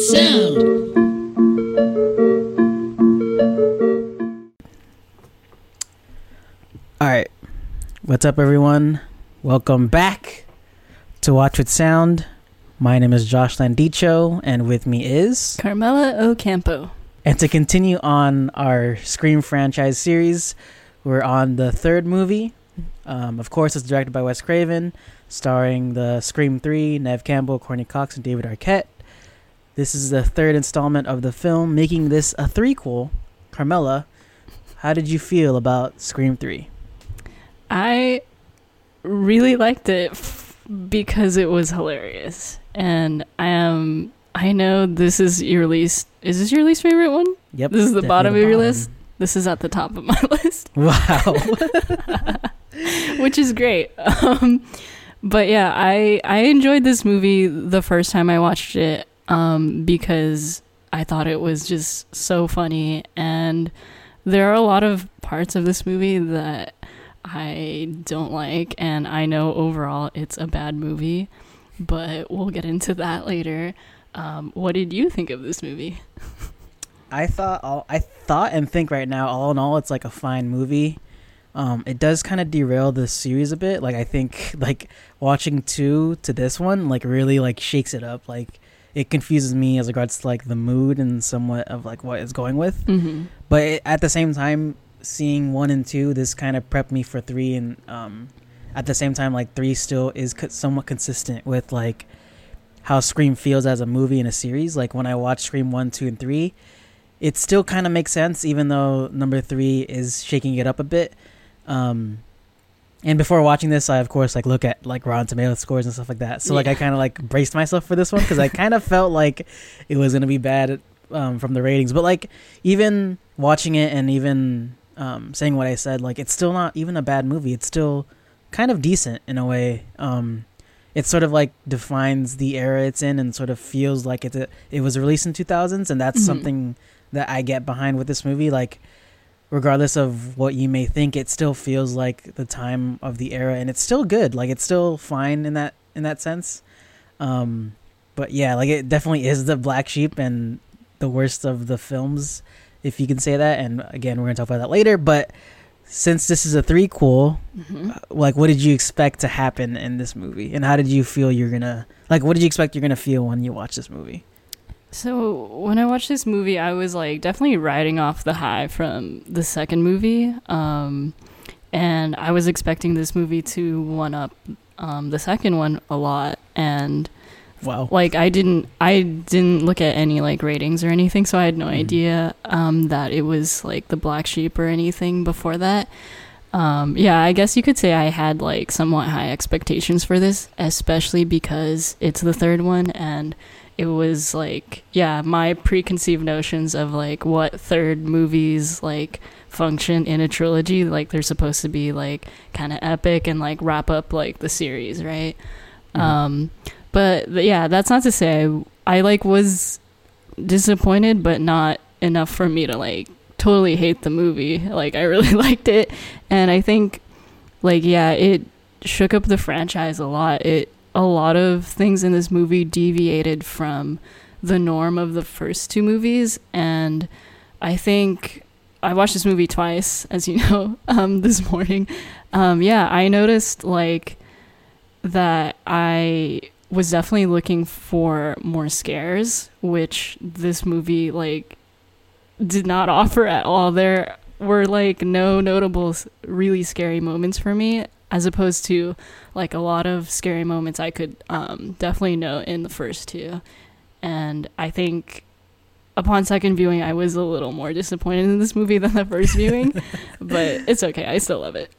with Sound. All right. What's up, everyone? Welcome back to Watch with Sound. My name is Josh Landicho, and with me is. Carmela Ocampo. And to continue on our Scream franchise series, we're on the third movie. Um, of course, it's directed by Wes Craven, starring the Scream 3, Neve Campbell, Courteney Cox, and David Arquette. This is the third installment of the film, making this a threequel. Carmela, how did you feel about Scream 3? I really liked it f- because it was hilarious. And I am I know this is your least is this your least favorite one? Yep. This is the bottom of your bottom. list? This is at the top of my list, Wow. which is great. Um, but yeah, I I enjoyed this movie the first time I watched it um, because I thought it was just so funny and there are a lot of parts of this movie that I don't like and I know overall it's a bad movie, but we'll get into that later. Um, what did you think of this movie? I thought all I thought and think right now, all in all, it's like a fine movie. Um, it does kind of derail the series a bit. Like I think like watching two to this one like really like shakes it up. Like it confuses me as regards to like the mood and somewhat of like what it's going with. Mm-hmm. But it, at the same time, seeing one and two, this kind of prepped me for three. And um, at the same time, like three still is co- somewhat consistent with like how Scream feels as a movie and a series. Like when I watch Scream one, two, and three, it still kind of makes sense, even though number three is shaking it up a bit. Um, and before watching this, I of course like look at like Rotten Tomato scores and stuff like that. So like I kind of like braced myself for this one because I kind of felt like it was gonna be bad um, from the ratings. But like even watching it and even um, saying what I said, like it's still not even a bad movie. It's still kind of decent in a way. Um, it sort of like defines the era it's in and sort of feels like it's a, it was released in 2000s and that's Mhm. something that I get behind with this movie like regardless of what you may think it still feels like the time of the era and it's still good. Like it's still fine in that in that sense. Um but yeah like it definitely is the black sheep and the worst of the films if you can say that. And again we're going to talk about that later but since this is a threequel Mm-hmm. like what did you expect to happen in this movie? And how did you feel you're gonna like what did you expect you're gonna feel when you watch this movie So when I watched this movie, I was like definitely riding off the high from the second movie, um, and I was expecting this movie to one up um, the second one a lot. And wow like I didn't, I didn't look at any like ratings or anything, so I had no Mhm. idea um, that it was like the black sheep or anything before that. Um, yeah, I guess you could say I had like somewhat high expectations for this, especially because it's the third one and it was like yeah, my preconceived notions of like what third movies like function in a trilogy, like they're supposed to be like kind of epic and like wrap up like the series, right? Mhm. Um but yeah, that's not to say I, I like was disappointed but not enough for me to like totally hate the movie. Like I really liked it and I think like yeah, it shook up the franchise a lot. It a lot of things in this movie deviated from the norm of the first two movies and I think I watched this movie twice as you know um this morning. Um yeah, I noticed like that I was definitely looking for more scares, which this movie like did not offer at all. There were like no notable really scary moments for me as opposed to like a lot of scary moments I could um definitely note in the first two. And I think upon second viewing I was a little more disappointed in this movie than the first viewing, but it's okay. I still love it.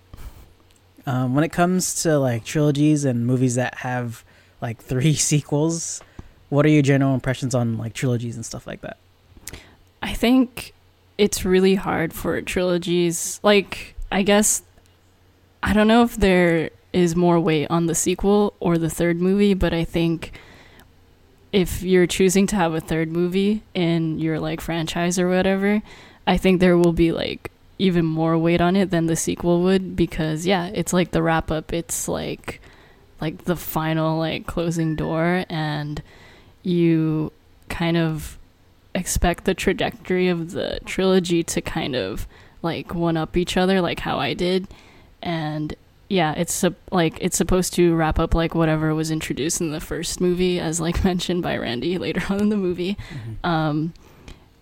um, when it comes to like trilogies and movies that have like three sequels what are your general impressions on like trilogies and stuff like that I think it's really hard for trilogies. Like, I guess, I don't know if there is more weight on the sequel or the third movie, but I think if you're choosing to have a third movie in your like franchise or whatever, I think there will be like even more weight on it than the sequel would because yeah, it's like the wrap up. It's like like the final like closing door and you kind of expect the trajectory of the trilogy to kind of like one up each other like how I did and yeah it's like it's supposed to wrap up like whatever was introduced in the first movie as like mentioned by Randy later on in the movie um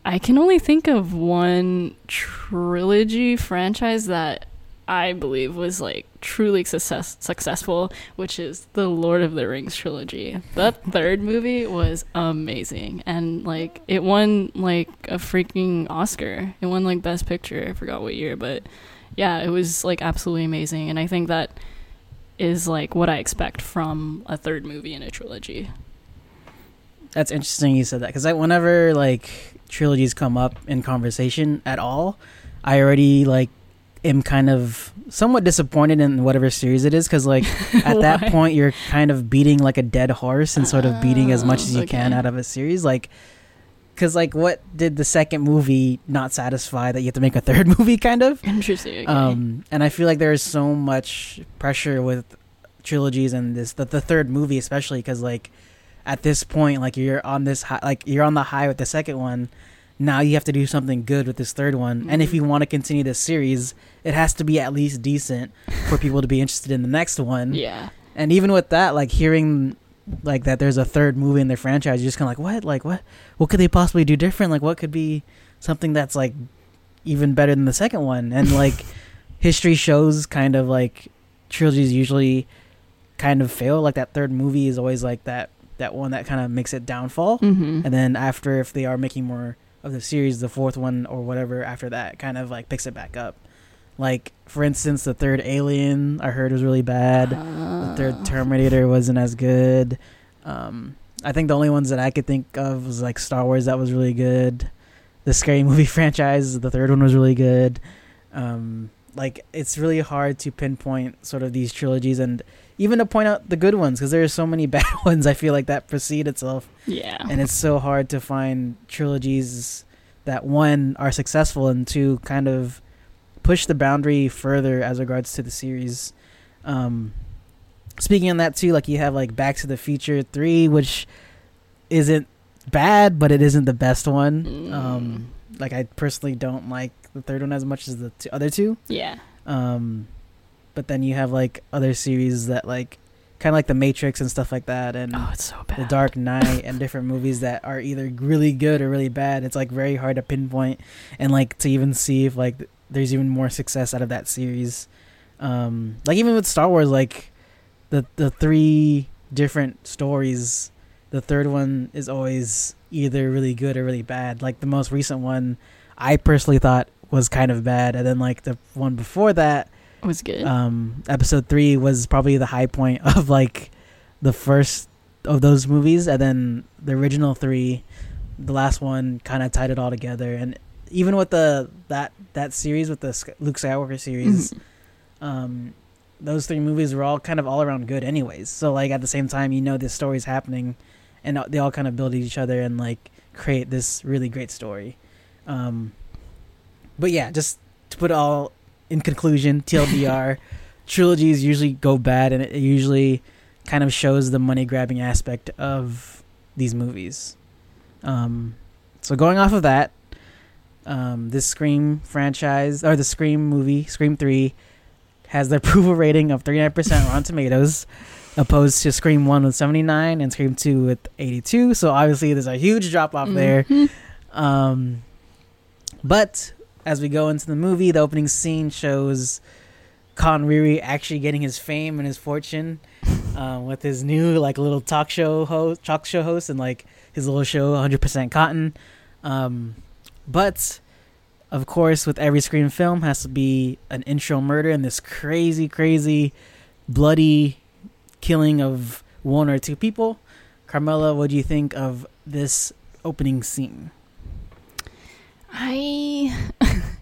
I can only think of one trilogy franchise that I believe was like truly success- successful, which is the Lord of the Rings trilogy. That third movie was amazing, and like it won like a freaking Oscar. It won like Best Picture. I forgot what year, but yeah, it was like absolutely amazing, and I think that is like what I expect from a third movie in a trilogy. That's interesting you said that because whenever like trilogies come up in conversation at all, I already like am kind of somewhat disappointed in whatever series it is because like at that point you're kind of beating like a dead horse and sort of beating as much as you Oh, can out of a series like because like what did the second movie not satisfy that you have to make a third movie kind of Interesting. Okay. um and i feel like there's so much pressure with trilogies and this the, the third movie especially because like at this point like you're on this high like you're on the high with the second one now you have to do something good with this third one and if Mhm. you want to continue this series it has to be at least decent for people to be interested in the next one yeah. and even with that like hearing like that there's a third movie in the franchise you're just kind of like what? Like what? What could they possibly do different? Like what could be something that's like even better than the second one? And like history shows kind of like trilogies usually kind of fail. Like that third movie is always like that that one that kind of makes it downfall. Mm-hmm. and then after if they are making more of the series the fourth one or whatever after that kind of like picks it back up like for instance the third alien i heard was really bad the third Terminator wasn't as good. Um, I think the only ones that I could think of was like Star Wars that was really good. The Scary Movie franchise, the third one was really good. Um, like it's really hard to pinpoint sort of these trilogies and even to point out the good ones because there are so many bad ones. I feel like that precede itself, Yeah. and it's so hard to find trilogies that one are successful and two kind of push the boundary further as regards to the series. Um, speaking on that too, like you have like Back to the Future three, which isn't bad, but it isn't the best one. Um, like I personally don't like the third one as much as the two, other two. yeah. Um, but then you have like other series that like kind of like The Matrix and stuff like that, and Oh, it's so bad. The Dark Knight and different movies that are either really good or really bad. It's like very hard to pinpoint and like to even see if like there's even more success out of that series. Um, like even with Star Wars, like the the three different stories, the third one is always either really good or really bad. Like the most recent one, I personally thought was kind of bad, and then like the one before that, was good. um episode three was probably the high point of like the first of those movies and then the original three the last one kind of tied it all together and even with the that that series with the luke skywalker series Mhm. um those three movies were all kind of all around good anyways. So like at the same time you know this story's happening and they all kind of build each other and like create this really great story. Um but yeah just to put it all in conclusion tldr trilogies usually go bad and it usually kind of shows the money grabbing aspect of these movies. Um so going off of that um this scream franchise or the scream movie scream 3 has the approval rating of 39% Rotten Tomatoes, opposed to Scream 1 with 79 and Scream 2 with 82. So obviously there's a huge drop off there. Mhm. Um, but as we go into the movie, the opening scene shows Cotton Weary actually getting his fame and his fortune um, with his new like little talk show host, talk show host, and like his little show 100% Cotton. Um, but of course, with every Scream film, has to be an intro murder and this crazy, crazy, bloody killing of one or two people. Carmela, what do you think of this opening scene? I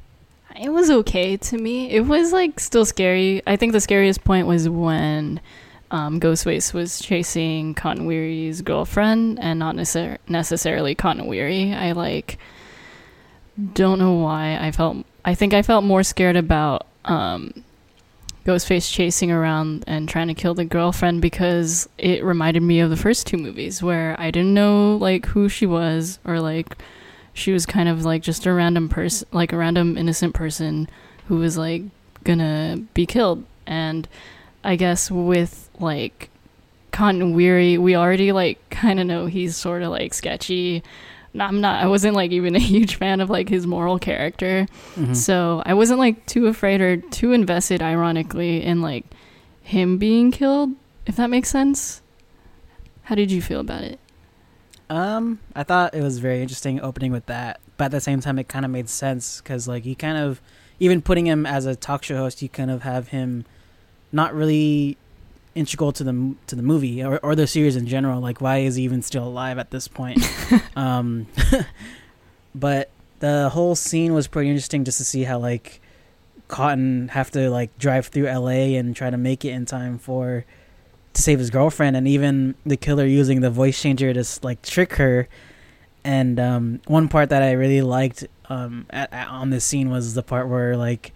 it was okay to me. It was like still scary. I think the scariest point was when um, Ghostface was chasing Cotton Weary's girlfriend and not necessar- necessarily Cotton Weary. I like don't know why I felt I think I felt more scared about um, Ghostface chasing around and trying to kill the girlfriend because it reminded me of the first two movies where I didn't know like who she was or like she was kind of like just a random person, like a random innocent person who was like gonna be killed. And I guess with like Cotton Weary, we already like kind of know he's sort of like sketchy. I'm not. I wasn't like even a huge fan of like his moral character, Mhm. so I wasn't like too afraid or too invested. Ironically, in like him being killed, if that makes sense. How did you feel about it? Um, I thought it was very interesting opening with that, but at the same time, it kind of made sense because, like, you kind of, even putting him as a talk show host, you kind of have him not really integral to the to the movie or, or the series in general. Like, why is he even still alive at this point? um, but the whole scene was pretty interesting just to see how like Cotton have to like drive through L.A. and try to make it in time for to save his girlfriend, and even the killer using the voice changer to like trick her. And um, one part that I really liked um, at, at, on this scene was the part where like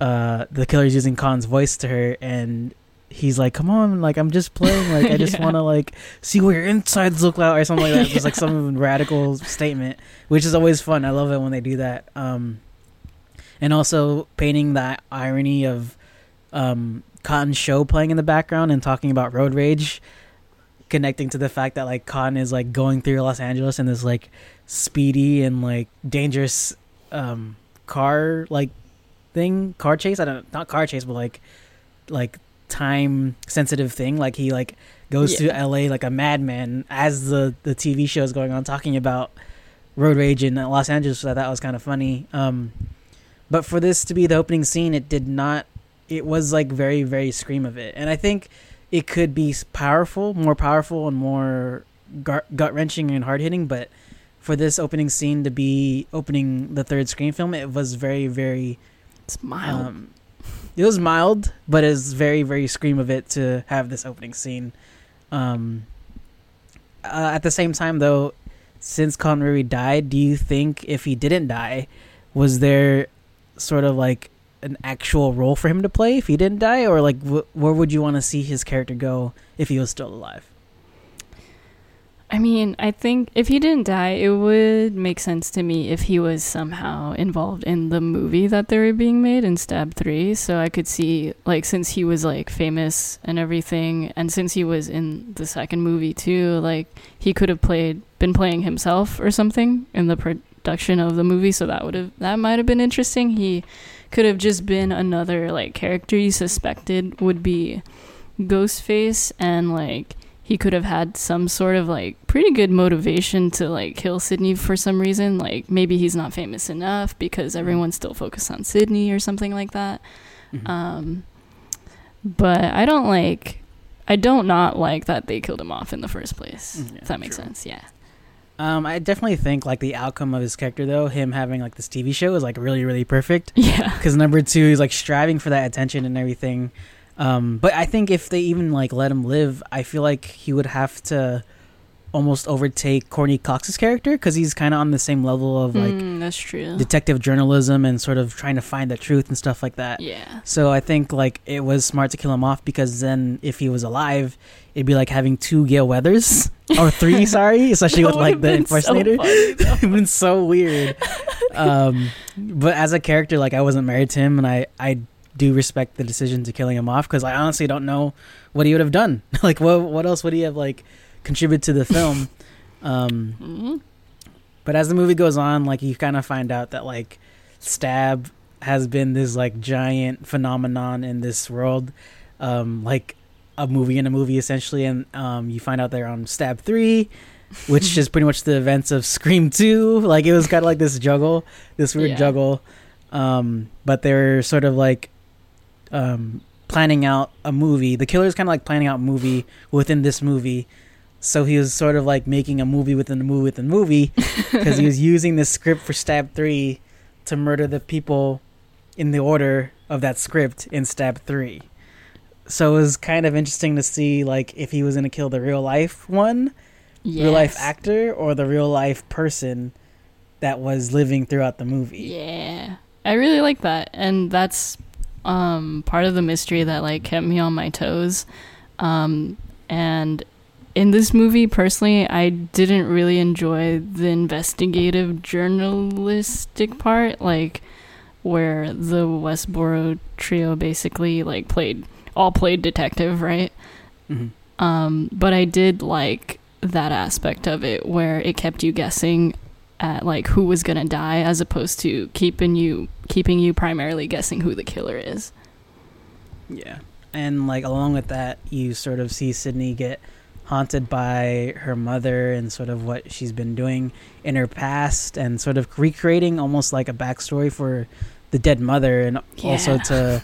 uh, the killer's using Khan's voice to her, and he's like, "Come on, like I'm just playing, like I just Yeah. want to like see what your insides look like or something like that." Just like some radical statement, which is always fun. I love it when they do that. Um, and also painting that irony of um, Cotton's show playing in the background and talking about road rage, connecting to the fact that like Cotton is like going through Los Angeles in this like speedy and like dangerous um, car like thing, car chase. I don't not car chase, but like like time sensitive thing. Like he like goes Yeah. to L.A. like a madman as the the TV show is going on, talking about road rage in Los Angeles. So I thought was kind of funny. Um, but for this to be the opening scene, it did not. It was like very very scream of it, and I think it could be powerful, more powerful, and more gut wrenching and hard hitting. But for this opening scene to be opening the third Scream film, it was very very It's mild. um, it was mild, but it's very, very scream of it to have this opening scene. Um, uh, at the same time, though, since Connery died, do you think if he didn't die, was there sort of like an actual role for him to play if he didn't die, or like wh- where would you want to see his character go if he was still alive? I mean, I think if he didn't die, it would make sense to me if he was somehow involved in the movie that they were being made in Stab 3. So I could see, like, since he was, like, famous and everything, and since he was in the second movie too, like, he could have played, been playing himself or something in the production of the movie. So that would have, that might have been interesting. He could have just been another, like, character you suspected would be Ghostface and, like, he could have had some sort of like pretty good motivation to like kill Sidney for some reason. Like maybe he's not famous enough because everyone's still focused on Sidney or something like that. Mhm. Um, but I don't like. I don't not like that they killed him off in the first place. Mm, yeah, if that makes true. sense, yeah. Um, I definitely think like the outcome of his character, though, him having like this TV show is like really, really perfect. Yeah. because number two he's like striving for that attention and everything um but i think if they even like let him live i feel like he would have to almost overtake courteney cox's character because he's kind of on the same level of like Mm, that's true. detective journalism and sort of trying to find the truth and stuff like that yeah. so i think like it was smart to kill him off because then if he was alive it'd be like having two Gale Weathers or three, sorry, especially with like the so impersonator. though. It'd been so weird. um, but as a character, like I wasn't married to him, and I I do respect the decision to killing him off because I honestly don't know what he would have done. like what what else would he have like contributed to the film? um, Mhm. but as the movie goes on, like you kind of find out that like stab has been this like giant phenomenon in this world, um, like a movie in a movie essentially, and um, you find out they're on Stab Three, which is pretty much the events of Scream Two. Like it was kind of like this juggle, this weird Yeah. juggle, um, but they're sort of like um, planning out a movie. The killer's kind of like planning out a movie within this movie. So he was sort of like making a movie within a movie within a movie because he was using the script for Stab 3 to murder the people in the order of that script in Stab 3. So it was kind of interesting to see like if he was going to kill the real life one, real life actor or the real life person that was living throughout the movie. Yeah. I really like that. And that's um, part of the mystery that like kept me on my toes. Um, and in this movie, personally, I didn't really enjoy the investigative journalistic part, like where the Woodsboro trio basically like played all played detective, right? Mm-hmm. Um, but I did like that aspect of it where it kept you guessing at like who was gonna die as opposed to keeping you keeping you primarily guessing who the killer is. Yeah. And like along with that, you sort of see Sidney get haunted by her mother and sort of what she's been doing in her past and sort of recreating almost like a backstory for the dead mother and also to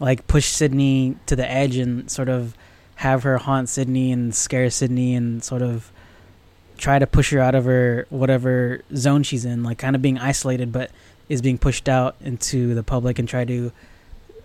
like push Sidney to the edge and sort of have her haunt Sidney and scare Sidney and sort of try to push her out of her whatever zone she's in, like kind of being isolated, but is being pushed out into the public and try to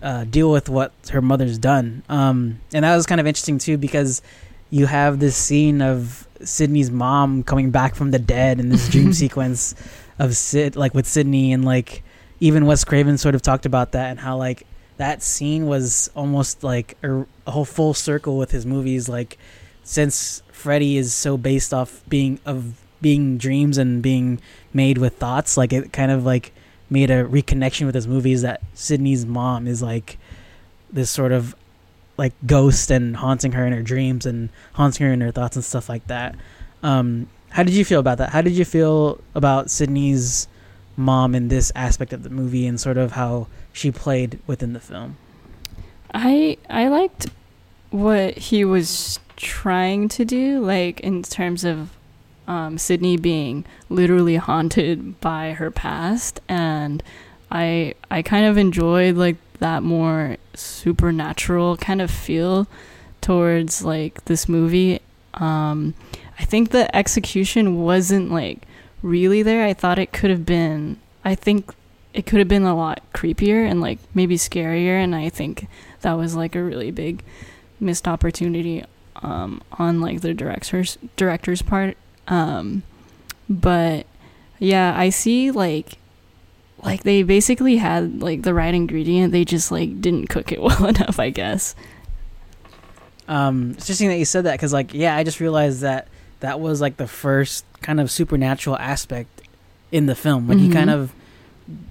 uh, deal with what her mother's done. Um, and that was kind of interesting too because you have this scene of Sidney's mom coming back from the dead in this dream sequence of Sid, like with Sidney, and like even Wes Craven sort of talked about that and how like that scene was almost like a, a whole full circle with his movies. Like since Freddy is so based off being of being dreams and being made with thoughts, like it kind of like made a reconnection with his movies that Sidney's mom is like this sort of like ghost and haunting her in her dreams and haunting her in her thoughts and stuff like that. Um, how did you feel about that? How did you feel about Sidney's mom in this aspect of the movie and sort of how she played within the film? I I liked what he was trying to do, like in terms of um, Sidney being literally haunted by her past, and I I kind of enjoyed like that more supernatural kind of feel towards like this movie. Um, I think the execution wasn't like really there. I thought it could have been. I think it could have been a lot creepier and like maybe scarier, and I think that was like a really big missed opportunity um, on like the director's director's part. Um, but yeah, I see like like they basically had like the right ingredient. They just like didn't cook it well enough, I guess. Um, it's interesting that you said that because, like, yeah, I just realized that that was like the first kind of supernatural aspect in the film. Like, you Mhm. kind of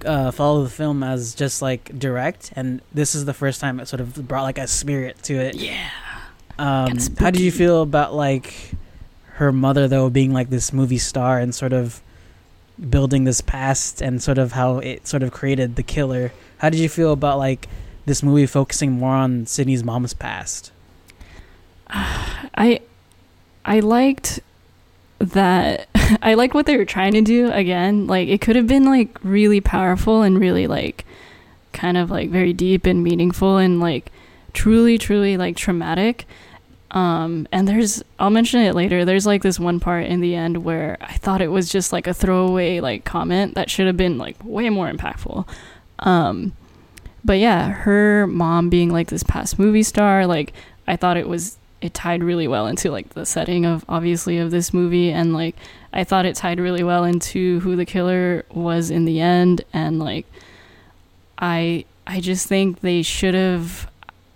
uh, follow the film as just like direct, and this is the first time it sort of brought like a spirit to it. Yeah. Um, how did you feel about like her mother though being like this movie star and sort of building this past and sort of how it sort of created the killer? How did you feel about like this movie focusing more on Sidney's mom's past? I I liked that I liked what they were trying to do again. Like it could have been like really powerful and really like kind of like very deep and meaningful and like truly truly like traumatic. Um and there's I'll mention it later. There's like this one part in the end where I thought it was just like a throwaway like comment that should have been like way more impactful. Um but yeah, her mom being like this past movie star, like I thought it was it tied really well into like the setting of obviously of this movie and like I thought it tied really well into who the killer was in the end and like I I just think they should have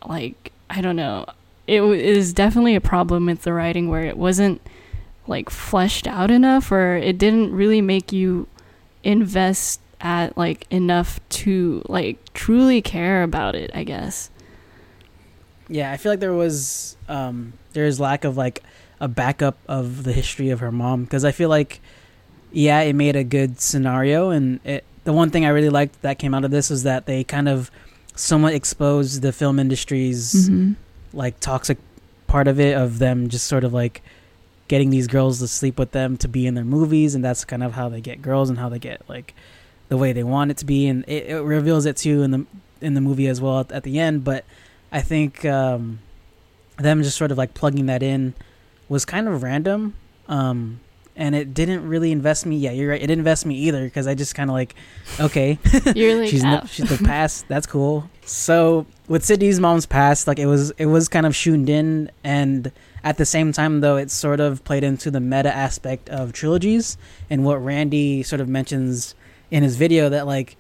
like I don't know. It it is definitely a problem with the writing where it wasn't like fleshed out enough or it didn't really make you invest at like enough to like truly care about it I guess. Yeah, I feel like there was um there's lack of like a backup of the history of her mom because I feel like yeah, it made a good scenario and it the one thing I really liked that came out of this was that they kind of somewhat exposed the film industry's mm-hmm. like toxic part of it of them just sort of like getting these girls to sleep with them to be in their movies and that's kind of how they get girls and how they get like the way they want it to be and it, it reveals it too in the in the movie as well at, at the end but i think um them just sort of like plugging that in was kind of random um and it didn't really invest me. Yeah you're right. It didn't invest me either because i just kind of like okay. You're like she's not oh. she's the past that's cool. So with sidney's mom's past like it was it was kind of shooted in and at the same time though it sort of played into the meta aspect of trilogies and what randy sort of mentions in his video that like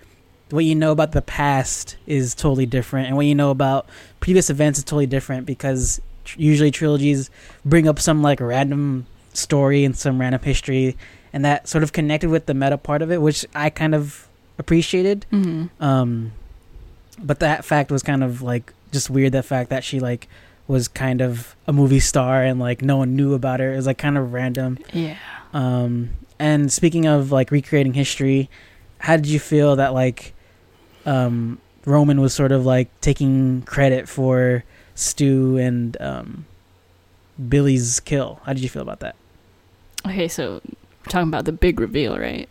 what you know about the past is totally different, and what you know about previous events is totally different because tr- usually trilogies bring up some like random story and some random history, and that sort of connected with the meta part of it, which I kind of appreciated. hmm Um, but that fact was kind of like just weird. The fact that she like was kind of a movie star and like no one knew about her. It was like kind of random. Yeah. Um, and speaking of like recreating history, how did you feel that like um, Roman was sort of like taking credit for Stu and um, Billy's kill? How did you feel about that? Okay, so we're talking about the big reveal, right?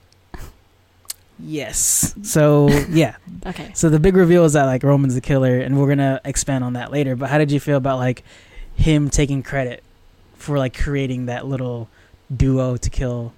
Yes. So yeah. Okay. So the big reveal is that like Roman's the killer, and we're gonna expand on that later. But how did you feel about like him taking credit for like creating that little duo to kill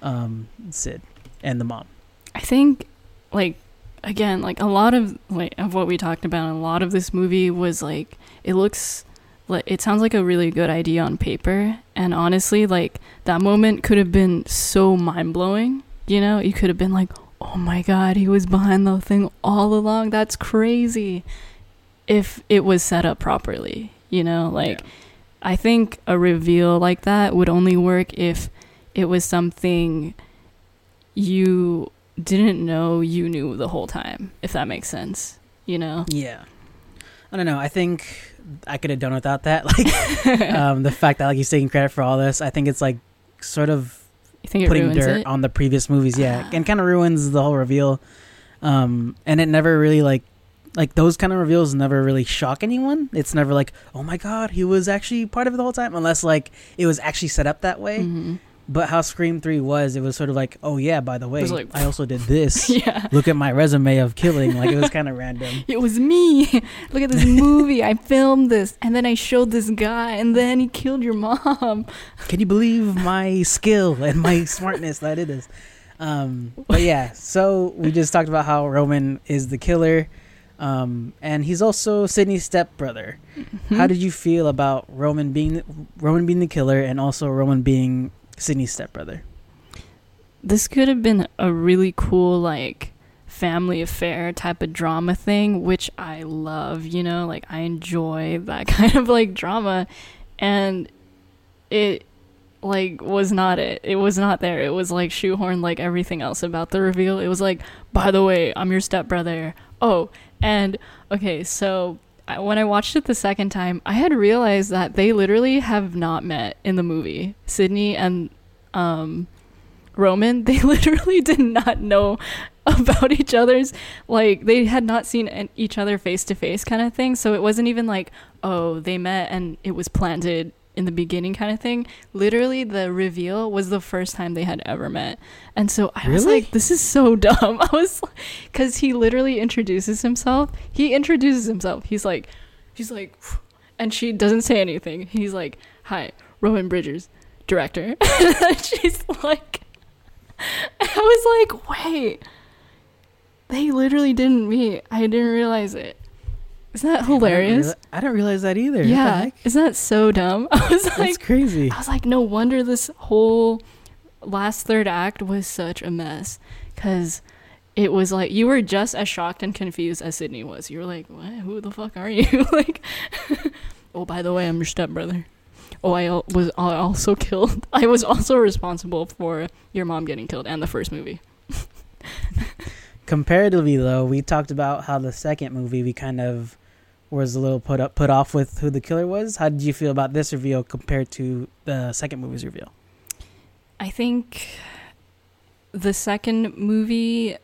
um, Sid and the mom? I think, like, again, like a lot of like of what we talked about, a lot of this movie was like it looks it sounds like a really good idea on paper, and honestly, like that moment could have been so mind blowing. You know, you could have been like, "Oh my god, he was behind the thing all along. That's crazy." If it was set up properly, you know, like. I think a reveal like that would only work if it was something you didn't know you knew the whole time, if that makes sense. You know? Yeah. I don't know. I think I could have done without that. Like um, the fact that like he's taking credit for all this, I think it's like sort of putting dirt it? on the previous movies. Yeah, Ah. and kind of ruins the whole reveal. Um, and it never really like like those kind of reveals never really shock anyone. It's never like, oh my god, he was actually part of it the whole time, unless like it was actually set up that way. Mhm. But how Scream Three was, it was sort of like, oh yeah, by the way, like- I also did this. Yeah. Look at my resume of killing. Like it was kind of random. It was me. Look at this movie. I filmed this and then I showed this guy and then he killed your mom. Can you believe my skill and my smartness that I did this? Um, but yeah, so we just talked about how Roman is the killer, um, and he's also Sidney's stepbrother. Mm-hmm. How did you feel about Roman being Roman being the killer, and also Roman being Sidney's stepbrother? this could have been a really cool like family affair type of drama thing which i love you know? Like i enjoy that kind of like drama. And it like was not it. It was not there. It was like shoehorned like everything else about the reveal. It was like by the way i'm your stepbrother. Oh and okay so when i watched it the second time i had realized that they literally have not met in the movie sidney and um Roman, they literally did not know about each other's like they had not seen each other face to face kind of thing. So it wasn't even like, oh, they met and it was planted in the beginning kind of thing. Literally the reveal was the first time they had ever met. And so I was like, this is so dumb. I was cuz he literally introduces himself. He introduces himself. He's like he's like and she doesn't say anything. He's like, "Hi, Roman Bridgers, director." and she's like I was like, wait, they literally didn't meet. I didn't realize it. Isn't that I didn't hilarious? I didn't realize that either. Yeah, isn't that so dumb? I was that's crazy. I was like, no wonder this whole last third act was such a mess, because it was like you were just as shocked and confused as Sidney was. You were like, what? Who the fuck are you? like, oh, by the way, I'm your stepbrother. Oh, I was also killed. I was also responsible for your mom getting killed and the first movie. Comparatively, though, we talked about how the second movie we kind of was a little put up put off with who the killer was. How did you feel about this reveal compared to the second movie's reveal? I think the second movie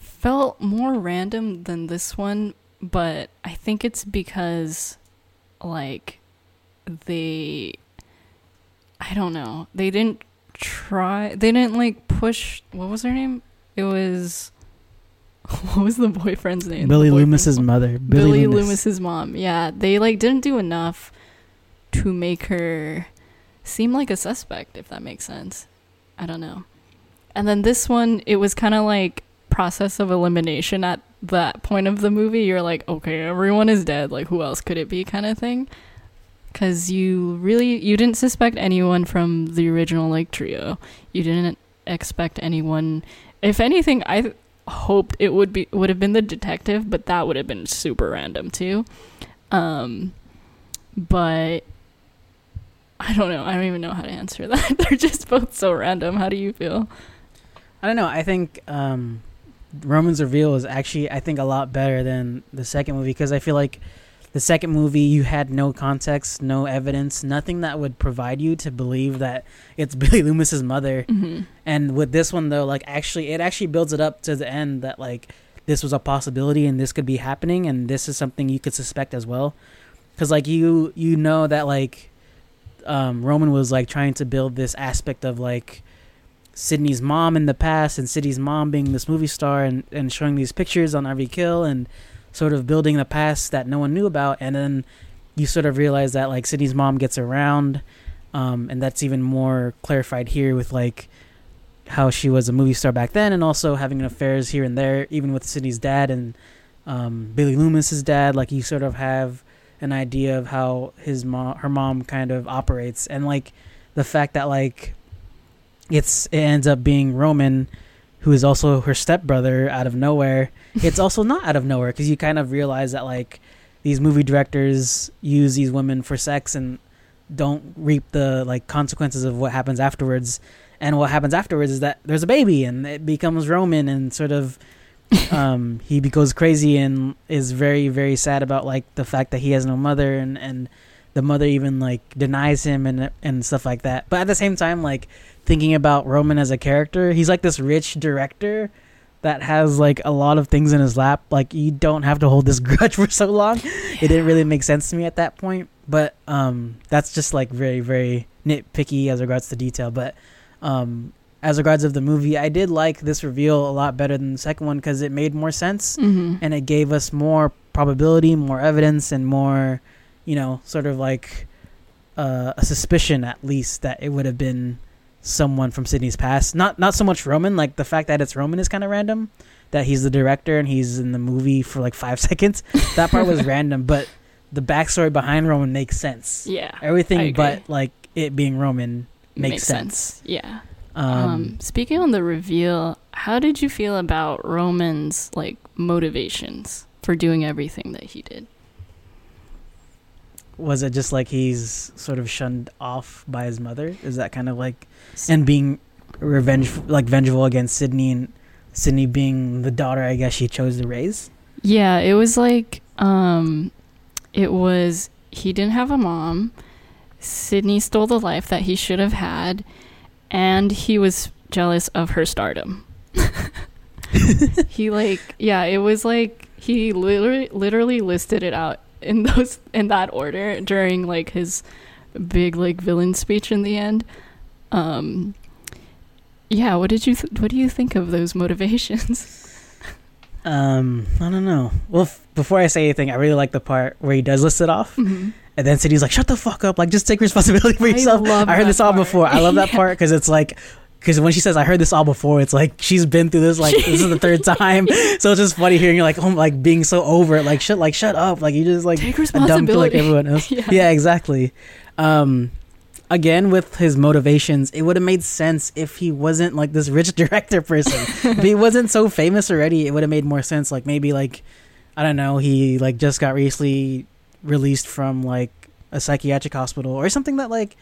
felt more random than this one, but I think it's because like they I don't know. They didn't try they didn't like push what was her name? It was what was the boyfriend's name? Billy boyfriend's Loomis's mom. mother, Billy, Billy, Loomis. Loomis's mom. Yeah, they like didn't do enough to make her seem like a suspect, if that makes sense. I don't know. And then this one, it was kind of like process of elimination at that point of the movie. You're like, okay, everyone is dead. Like, who else could it be, kind of thing. Because you really you didn't suspect anyone from the original like trio. You didn't expect anyone. If anything, I hoped it would be would have been the detective, but that would have been super random too. Um, but I don't know. I don't even know how to answer that. They're just both so random. How do you feel? I don't know. I think um, Roman's reveal is actually, I think, a lot better than the second movie because I feel like the second movie you had no context, no evidence, nothing that would provide you to believe that it's Billy Loomis's mother. Mm-hmm. And with this one though, like actually, it actually builds it up to the end that like this was a possibility and this could be happening and this is something you could suspect as well. Because like you, you know that like um, Roman was like trying to build this aspect of like Sidney's mom in the past and Sidney's mom being this movie star and, and showing these pictures on Harvey Kill and sort of building the past that no one knew about and then you sort of realize that like Sidney's mom gets around um, and that's even more clarified here with like how she was a movie star back then and also having affairs here and there even with Sidney's dad and um, Billy Loomis's dad. Like you sort of have an idea of how his mom her mom kind of operates and like the fact that like it's it ends up being Roman, who is also her stepbrother out of nowhere. It's also not out of nowhere because you kind of realize that like these movie directors use these women for sex and don't reap the like consequences of what happens afterwards. And what happens afterwards is that there's a baby and it becomes Roman and sort of um he goes crazy and is very very sad about like the fact that he has no mother and and the mother even like denies him and and stuff like that. But at the same time like thinking about Roman as a character. He's like this rich director that has like a lot of things in his lap. Like you don't have to hold this grudge for so long. It didn't really make sense to me at that point. But um, that's just like very very nitpicky as regards to detail. But um, as regards of the movie, I did like this reveal a lot better than the second one because it made more sense mm-hmm. and it gave us more probability, more evidence, and more, you know, sort of like uh, a suspicion at least that it would have been someone from Sidney's past. Not not so much Roman. Like the fact that it's Roman is kind of random. That he's the director and he's in the movie for like five seconds. That part was random, but the backstory behind Roman makes sense. Yeah, everything but like it being Roman makes, makes sense. sense. Yeah. Um, um, speaking on the reveal, how did you feel about Roman's like motivations for doing everything that he did? Was it just like he's sort of shunned off by his mother? Is that kind of like and being revenge like vengeful against Sidney and Sidney being the daughter I guess she chose to raise. Yeah, it was like um it was he didn't have a mom. Sidney stole the life that he should have had and he was jealous of her stardom. he like yeah, it was like he literally literally listed it out in those in that order during like his big like villain speech in the end. Um, yeah, what did you th- what do you think of those motivations? Um, I don't know. Well, f- before I say anything, I really like the part where he does list it off, mm-hmm. and then Sidney's like, "Shut the fuck up! Like, just take responsibility for yourself." I, I heard this all before. I love that yeah. part because it's like, because when she says, "I heard this all before," it's like she's been through this. Like, this is the third time, so it's just funny hearing you like, oh, like being so over it. Like, shut, like, shut up! Like, you just like take a dumb responsibility like everyone else. yeah. yeah, exactly. Um, again with his motivations it would have made sense if he wasn't like this rich director person if he wasn't so famous already it would have made more sense like maybe like i don't know he like just got recently released from like a psychiatric hospital or something that like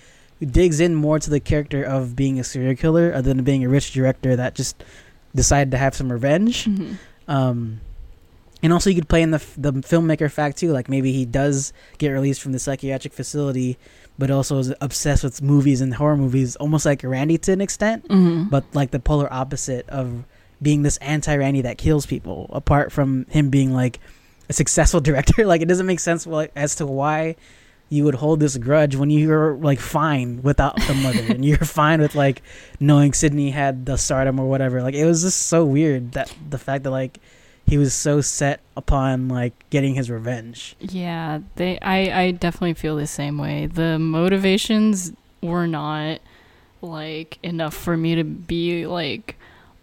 digs in more to the character of being a serial killer other than being a rich director that just decided to have some revenge Mhm. um and also you could play in the f- the filmmaker fact too like maybe he does get released from the psychiatric facility but also is obsessed with movies and horror movies almost like randy to an extent Mhm. but like the polar opposite of being this anti-randy that kills people apart from him being like a successful director like it doesn't make sense as to why you would hold this grudge when you're like fine without the mother and you're fine with like knowing sidney had the stardom or whatever like it was just so weird that the fact that like he was so set upon like getting his revenge Yeah, they I I definitely feel the same way. The motivations were not like enough for me to be like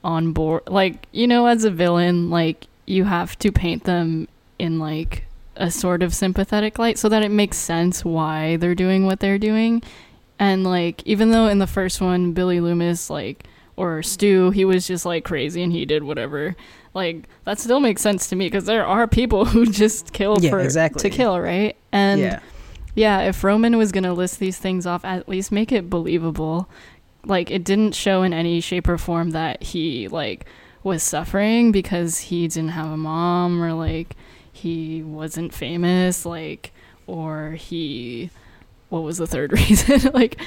on board. Like, you know, as a villain, like you have to paint them in like a sort of sympathetic light so that it makes sense why they're doing what they're doing. And like even though in the first one Billy Loomis like or Stu, he was just like crazy and he did whatever. Like that still makes sense to me because there are people who just kill Yeah, for exactly. to kill, right? And yeah. yeah, if Roman was going to list these things off, at least make it believable. Like it didn't show in any shape or form that he like was suffering because he didn't have a mom or like he wasn't famous like or he what was the third reason like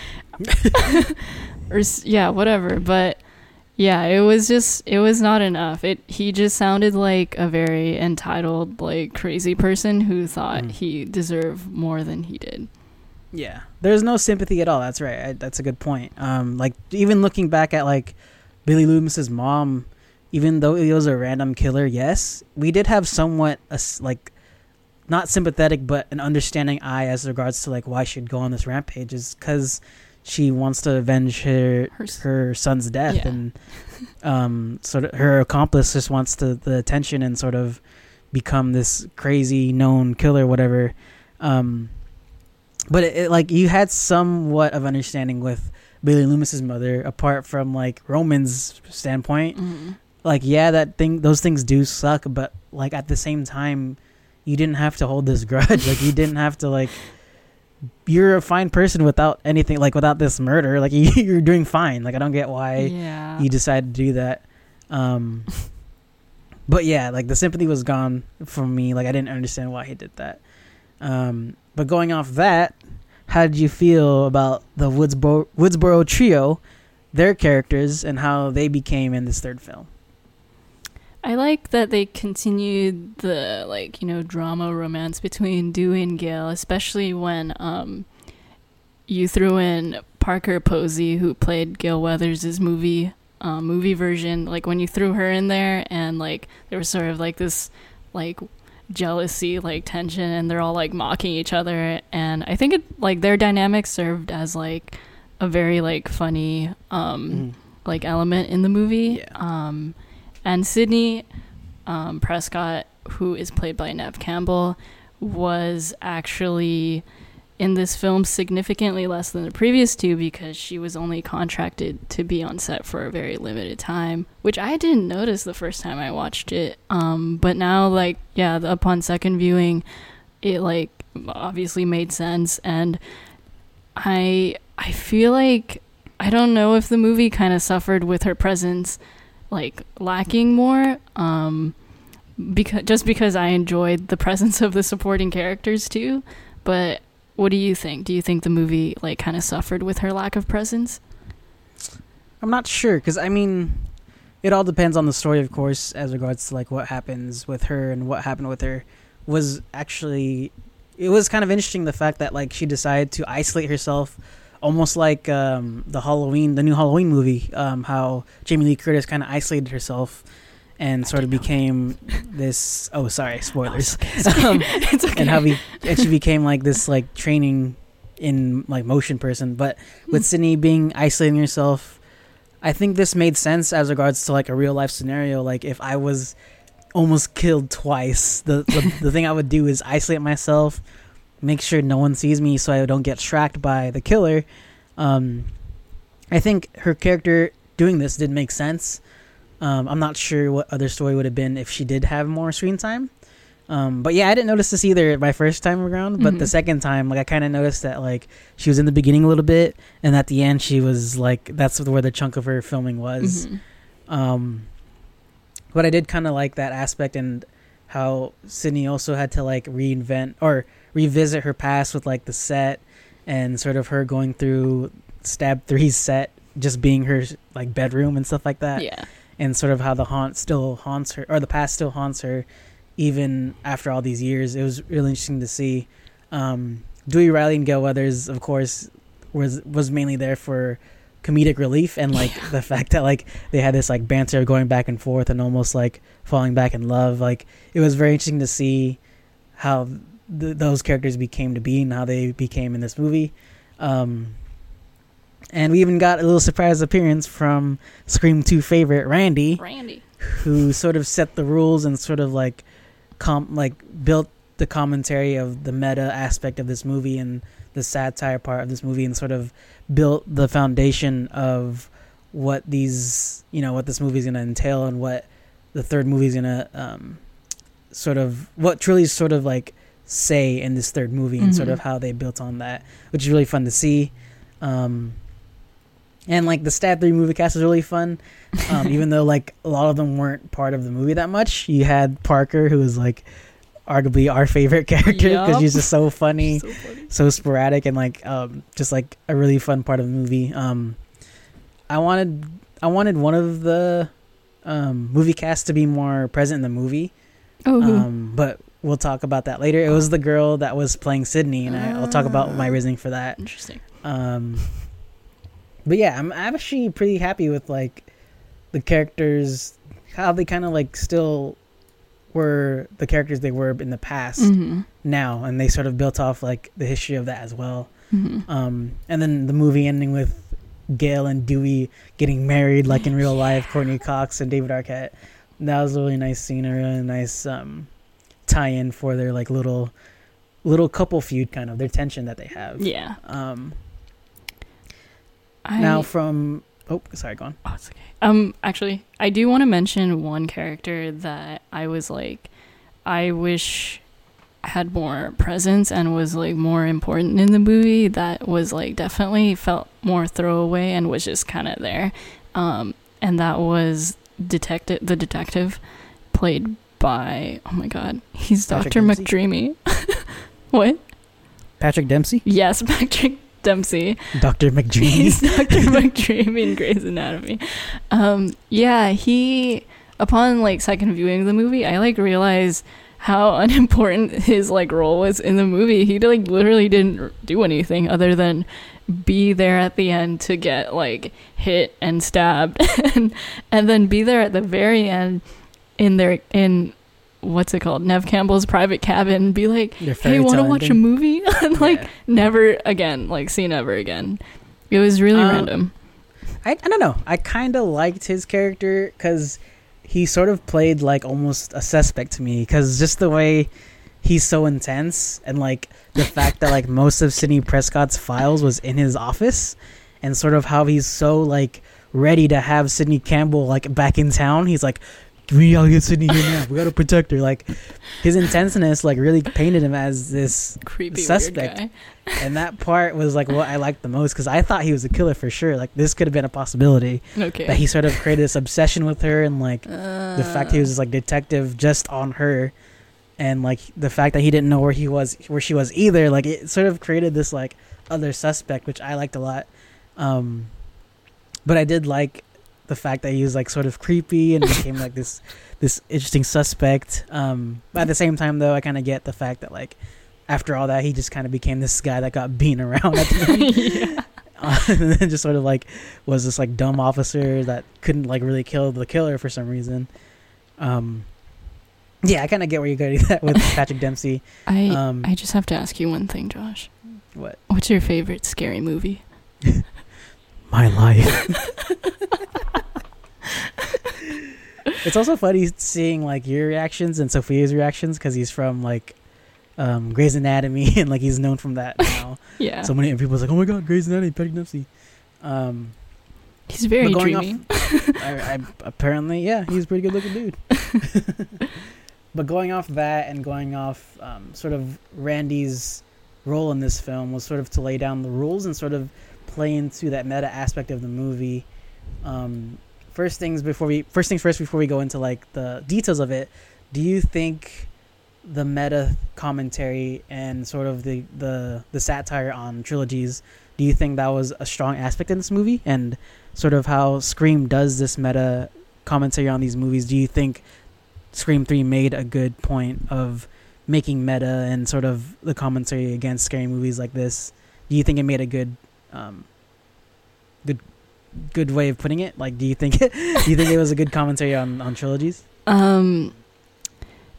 or yeah, whatever, but yeah, it was just it was not enough. It he just sounded like a very entitled like crazy person who thought Mm. he deserved more than he did. Yeah, there's no sympathy at all. That's right. I, that's a good point. Um, like even looking back at like Billy Loomis's mom, even though he was a random killer, yes, we did have somewhat a, like not sympathetic, but an understanding eye as regards to like why she'd go on this rampage is because she wants to avenge her Her her son's death Yeah. and um sort of her accomplice just wants to the attention and sort of become this crazy known killer whatever um but it, it, like you had somewhat of understanding with Billy Loomis's mother apart from like Roman's standpoint Mhm. Like yeah that thing those things do suck but like at the same time you didn't have to hold this grudge. Like you didn't have to like you're a fine person without anything like without this murder. Like you, you're doing fine. Like i don't get why yeah. you decided to do that. Um but yeah like the sympathy was gone from me. Like i didn't understand why he did that. Um but going off that how did you feel about the woodsboro woodsboro trio their characters and how they became in this third film I like that they continued the like you know drama romance between Dewey and Gail, especially when um you threw in Parker Posey, who played Gail Weathers' movie uh, movie version. Like when you threw her in there, and like there was sort of like this like jealousy, like tension, and they're all like mocking each other. And I think it like their dynamic served as like a very like funny um like element in the movie. Yeah. Um, and Sidney um, Prescott, who is played by Neve Campbell, was actually in this film significantly less than the previous two because she was only contracted to be on set for a very limited time, which I didn't notice the first time I watched it. Um, but now, like, yeah, upon second viewing, it like obviously made sense, and I I feel like I don't know if the movie kind of suffered with her presence like lacking more um because just because I enjoyed the presence of the supporting characters too. But what do you think? Do you think the movie like kind of suffered with her lack of presence? I'm not sure because I mean, it all depends on the story, of course, as regards to like what happens with her and what happened with her. Was actually, it was kind of interesting the fact that like she decided to isolate herself, almost like um, the Halloween, the new Halloween movie, um, how Jamie Lee Curtis kind of isolated herself and sort of became this. Oh, sorry, spoilers. it's okay. Um, it's okay and how we and she became like this like training in like motion person but with sidney being isolating herself i think this made sense as regards to like a real life scenario like if i was almost killed twice the the, the thing i would do is isolate myself make sure no one sees me so i don't get tracked by the killer um i think her character doing this did make sense um i'm not sure what other story would have been if she did have more screen time um, but yeah, I didn't notice this either my first time around. But the Mhm. second time, like I kind of noticed that like she was in the beginning a little bit, and at the end she was like that's where the chunk of her filming was. Mhm. Um, but I did kind of like that aspect and how Sidney also had to like reinvent or revisit her past with like the set and sort of her going through Stab Three's set, just being her like bedroom and stuff like that. Yeah. And sort of how the haunt still haunts her or the past still haunts her even after all these years. It was really interesting to see. Um dewey riley and gail weathers of course was was mainly there for comedic relief and like the fact that like they had this like banter going back and forth and almost like falling back in love. Like it was very interesting to see how th- those characters became to be and how they became in this movie. Um and we even got a little surprise appearance from Scream 2 favorite Randy, randy. who sort of set the rules and sort of like com like built the commentary of the meta aspect of this movie and the satire part of this movie and sort of built the foundation of what these you know what this movie is going to entail and what the third movie is going to um, sort of what truly sort of like say in this third movie and sort of how they built on that, which is really fun to see. Um, and like the Stab Three movie cast is really fun, um, even though like a lot of them weren't part of the movie that much. You had Parker, who was like arguably our favorite character because Yup. she's just so funny, So funny. so sporadic, and like um, just like a really fun part of the movie. Um, I wanted I wanted one of the um, movie cast to be more present in the movie, Oh, um, but we'll talk about that later. It was the girl that was playing Sidney, and I, I'll talk about my Ah. reasoning for that. interesting. Um, but yeah, I'm, actually pretty happy with like the characters, how they kind of like still were the characters they were in the past hmm now, and they sort of built off like the history of that as well. hmm Um, and then the movie ending with Gail and Dewey getting married, like in real life, Courteney Cox and David Arquette. That was a really nice scene, a really nice um, tie-in for their like little little couple feud, kind of their tension that they have. Yeah. Um, I, now from oh, sorry, go on. Oh, it's okay. Um, actually, I do want to mention one character that I was like, I wish had more presence and was like more important in the movie. That was like definitely felt more throwaway and was just kind of there. Um, and that was detective, the detective, played by oh my god, he's Patrick Dempsey? McDreamy. what? Patrick Dempsey, Yes, Patrick Dempsey. Doctor He's McDreamy. Dr. McDreamy in Grey's Anatomy. Um, yeah, he upon like second viewing of the movie, I like realized how unimportant his like role was in the movie. He like literally didn't do anything other than be there at the end to get like hit and stabbed and and then be there at the very end in their in what's it called Neve Campbell's private cabin be like hey want to watch a movie and like Yeah. never again like see never again it was really Um, random I, I don't know. I kind of liked his character because he sort of played like almost a suspect to me because just the way he's so intense and like the fact that like most of Sidney Prescott's files was in his office and sort of how he's so like ready to have Sidney Campbell like back in town. He's like, we gotta get Sidney here now. We gotta protect her. Like his intenseness like really painted him as this creepy suspect. and that part was like what I liked the most because I thought he was a killer for sure. Like this could have been a possibility okay that he sort of created this obsession with her and like the fact he was Uh. just like detective just on her and like the fact that he didn't know where he was where she was either like it sort of created this like other suspect which I liked a lot um but I did like the fact that he was like sort of creepy and became like this this interesting suspect um but at the same time though I kind of get the fact that like after all that he just kind of became this guy that got beaten around at the end yeah. uh, and then just sort of like was this like dumb officer that couldn't like really kill the killer for some reason. Um, yeah, I kind of get where you're going with with Patrick Dempsey. I Um, I just have to ask you one thing, Josh. what? What's your favorite scary movie? My life. it's also funny seeing like your reactions and Sophia's reactions because he's from like um, Grey's Anatomy and like he's known from that now. Yeah, So many people's like, oh my god, Grey's Anatomy, Patrick Dempsey. Um, he's very going off- dreamy. I, I, apparently, yeah, he's a pretty good looking dude. but going off that and going off um, sort of Randy's role in this film was sort of to lay down the rules and sort of play into that meta aspect of the movie. Um, first things before we first things first before we go into like the details of it, do you think the meta commentary and sort of the the the satire on trilogies, do you think that was a strong aspect in this movie and sort of how Scream does this meta commentary on these movies? Do you think Scream 3 made a good point of making meta and sort of the commentary against scary movies like this? Do you think it made a good um good good way of putting it? Like do you think do you think it was a good commentary on on trilogies? Um,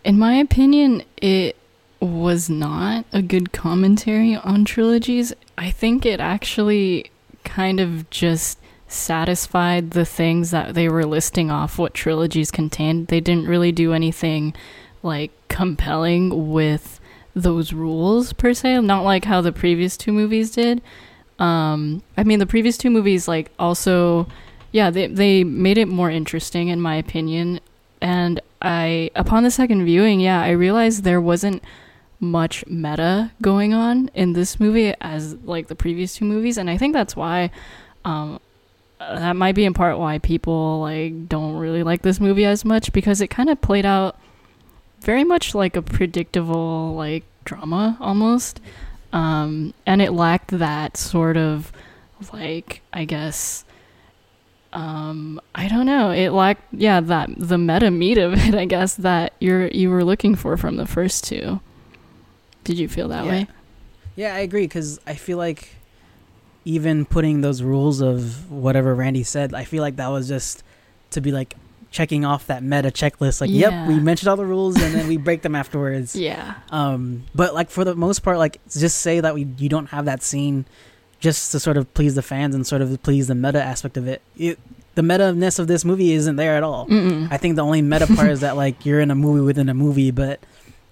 in my opinion, it was not a good commentary on trilogies. I think it actually kind of just satisfied the things that they were listing off what trilogies contained. They didn't really do anything like compelling with those rules per se, not like how the previous two movies did. Um, I mean, the previous two movies like also yeah, they they made it more interesting in my opinion. And I upon the second viewing, yeah, I realized there wasn't much meta going on in this movie as like the previous two movies, and I think that's why um that might be in part why people like don't really like this movie as much because it kind of played out very much like a predictable like drama almost um and it lacked that sort of like i guess um i don't know. It lacked yeah that the meta meat of it i guess that you're you were looking for from the first two. Did you feel that Yeah. way? Yeah, I agree because I feel like even putting those rules of whatever Randy said, I feel like that was just to be like checking off that meta checklist. Like, yep, we mentioned all the rules and then we break them afterwards. yeah Um, but like for the most part, like just say that we you don't have that scene just to sort of please the fans and sort of please the meta aspect of it. it the meta ness of this movie isn't there at all. Mm-mm. I think the only meta part is that like you're in a movie within a movie, but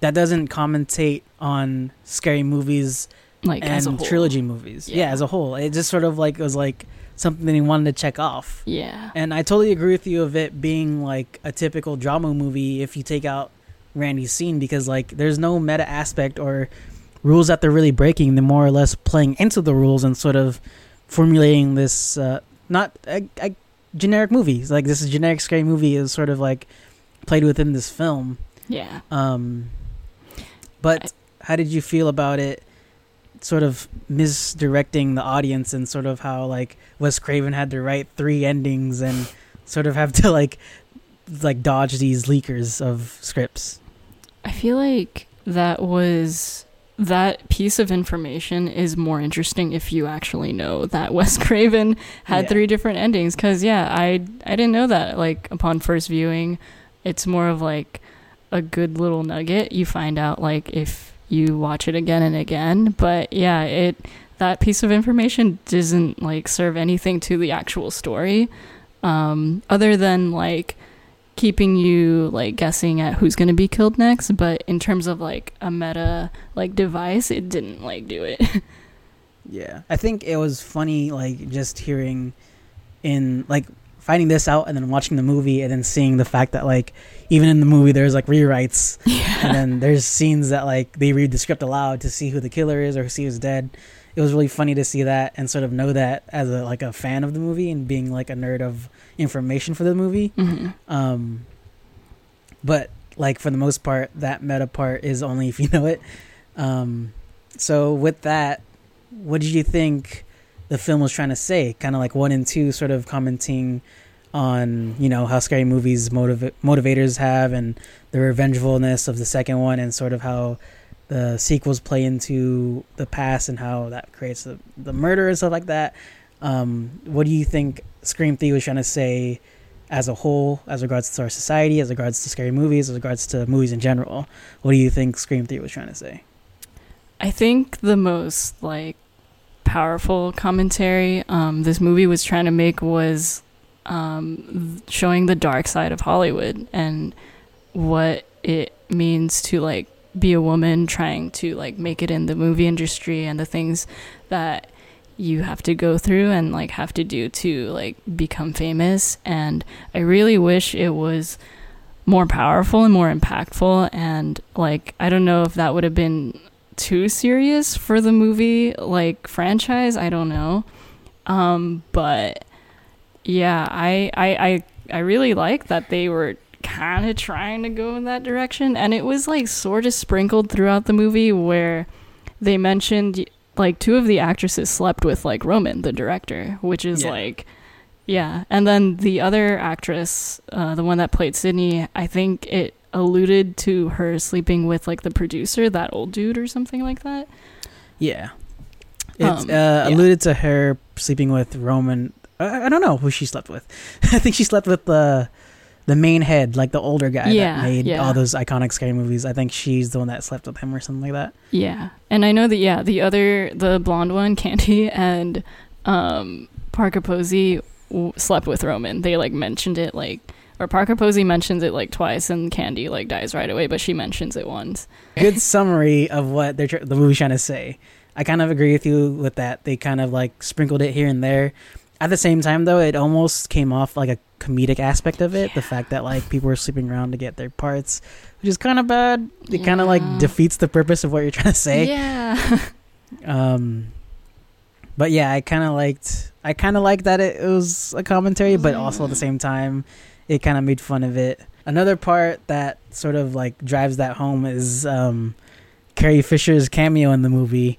that doesn't commentate on scary movies like as a and trilogy movies. Yeah. Yeah. as a whole, it just sort of like was like something that he wanted to check off. yeah And I totally agree with you of it being like a typical drama movie if you take out Randy's scene because like there's no meta aspect or rules that they're really breaking. They're more or less playing into the rules and sort of formulating this uh, not a, a generic movie. Like this is generic scary movie is sort of like played within this film. yeah Um, but how did you feel about it? Sort of misdirecting the audience and sort of how like Wes Craven had to write three endings and sort of have to like like dodge these leakers of scripts. I feel like that was that piece of information is more interesting if you actually know that Wes Craven had Yeah. three different endings cuz yeah, I I didn't know that like upon first viewing. It's more of like a good little nugget you find out like if you watch it again and again, but yeah, it that piece of information doesn't like serve anything to the actual story um other than like keeping you like guessing at who's going to be killed next but in terms of like a meta like device it didn't like do it. Yeah, I think it was funny like just hearing in like finding this out and then watching the movie and then seeing the fact that like even in the movie there's like rewrites and then there's scenes that like they read the script aloud to see who the killer is or see who's dead. It was really funny to see that and sort of know that as a like a fan of the movie and being like a nerd of information for the movie. hmm Um, but like for the most part, that meta part is only if you know it. Um, so with that, what did you think the film was trying to say? Kind of like one and two, sort of commenting on you know how scary movies motiva- motivators have and the revengefulness of the second one, and sort of how the sequels play into the past and how that creates the, the murder and stuff like that. Um, what do you think Scream Three was trying to say as a whole, as regards to our society, as regards to scary movies, as regards to movies in general? What do you think Scream Three was trying to say? i think the most like powerful commentary. Um this movie was trying to make was um showing the dark side of hollywood and what it means to like be a woman trying to like make it in the movie industry and the things that you have to go through and like have to do to like become famous. And i really wish it was more powerful and more impactful. And like i don't know if that would have been too serious for the movie like franchise i don't know. Um but yeah i i i, I really like that they were kind of trying to go in that direction. And it was like sort of sprinkled throughout the movie where they mentioned like two of the actresses slept with like roman the director which is Yeah. like yeah. And then the other actress uh, the one that played sidney i think it alluded to her sleeping with like the producer that old dude or something like that Yeah, it Um, uh, yeah. alluded to her sleeping with Roman. I, I don't know who she slept with. I think she slept with the the main head, like the older guy Yeah, that made yeah. all those iconic scary movies. I think she's the one that slept with him or something like that. Yeah, and I know that yeah, the other the blonde one, Candy, and um, Parker Posey w- slept with Roman. They like mentioned it like, or Parker Posey mentions it like twice, and Candy like dies right away, but she mentions it once. Good summary of what they're the movie's trying to say. I kind of agree with you with that. They kind of like sprinkled it here and there. at the same time though, it almost came off like a comedic aspect of it. The fact that like people were sleeping around to get their parts, which is kind of bad. It kind of like defeats the purpose of what you're trying to say. Yeah. Um, but yeah, I kind of liked. I kind of liked that it, it was a commentary, but also at the same time, it kind of made fun of it. Another part that sort of like drives that home is um, Carrie Fisher's cameo in the movie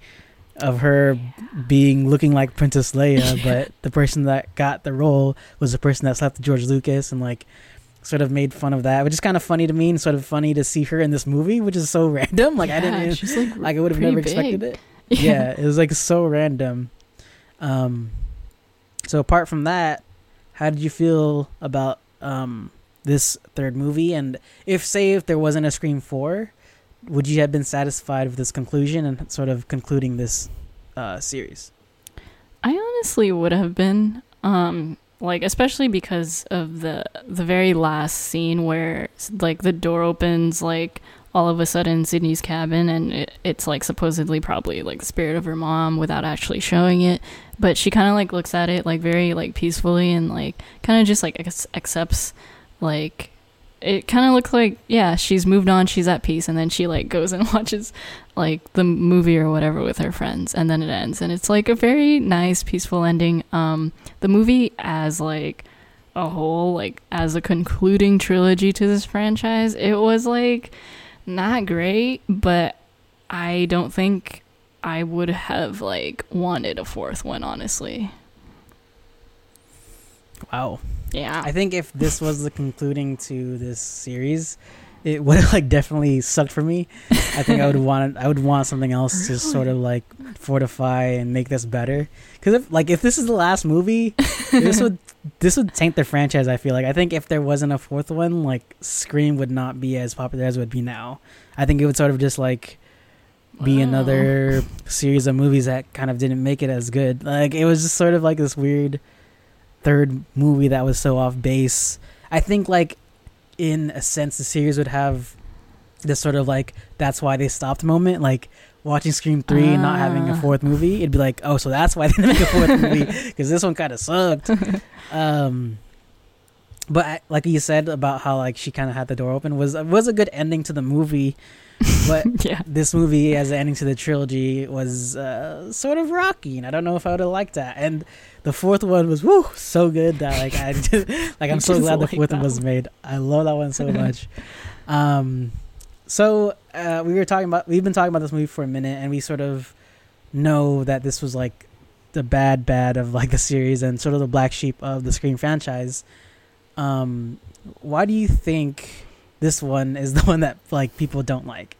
of her being looking like Princess Leia, but the person that got the role was the person that slept with George Lucas and like sort of made fun of that, which is kind of funny to me and sort of funny to see her in this movie, which is so random. Like I didn't she's like, like I would have never expected big. it yeah it was like so random um so apart from that how did you feel about um this third movie and if say if there wasn't a scream 4 would you have been satisfied with this conclusion and sort of concluding this uh series? I honestly would have been um like especially because of the the very last scene where like the door opens like all of a sudden Sidney's cabin and it, it's like supposedly probably like the spirit of her mom without actually showing it. But she kind of like looks at it like very like peacefully and like kind of just like ac- accepts like it kind of looks like yeah she's moved on she's at peace and then she like goes and watches like the movie or whatever with her friends and then it ends. And it's like a very nice peaceful ending. Um the movie as like a whole like as a concluding trilogy to this franchise it was like not great but i don't think i would have like wanted a fourth one honestly. Wow. Yeah. I think if this was the concluding to this series it would have like definitely sucked for me I think I would want I would want something else to sort of like fortify and make this better. Because if like if this is the last movie, this would this would taint the franchise. I feel like I think if there wasn't a fourth one, like Scream would not be as popular as it would be now. I think it would sort of just like be Wow. another series of movies that kind of didn't make it as good. Like it was just sort of like this weird third movie that was so off base. I think like in a sense the series would have this sort of like that's why they stopped moment like watching scream 3 and not having a Ah. fourth movie it'd be like oh so that's why they didn't make a fourth movie because this one kind of sucked. Um but I- like you said about how like she kind of had the door open was was a good ending to the movie but yeah. this movie as an ending to the trilogy was uh, sort of rocky and i don't know if i would have liked that. And the fourth one was woo so good that like i just, like i'm so glad the fourth one was made. I love that one so much. Um so uh, we were talking about we've been talking about this movie for a minute and we sort of know that this was like the bad bad of like the series and sort of the black sheep of the scream franchise. Um why do you think this one is the one that like people don't like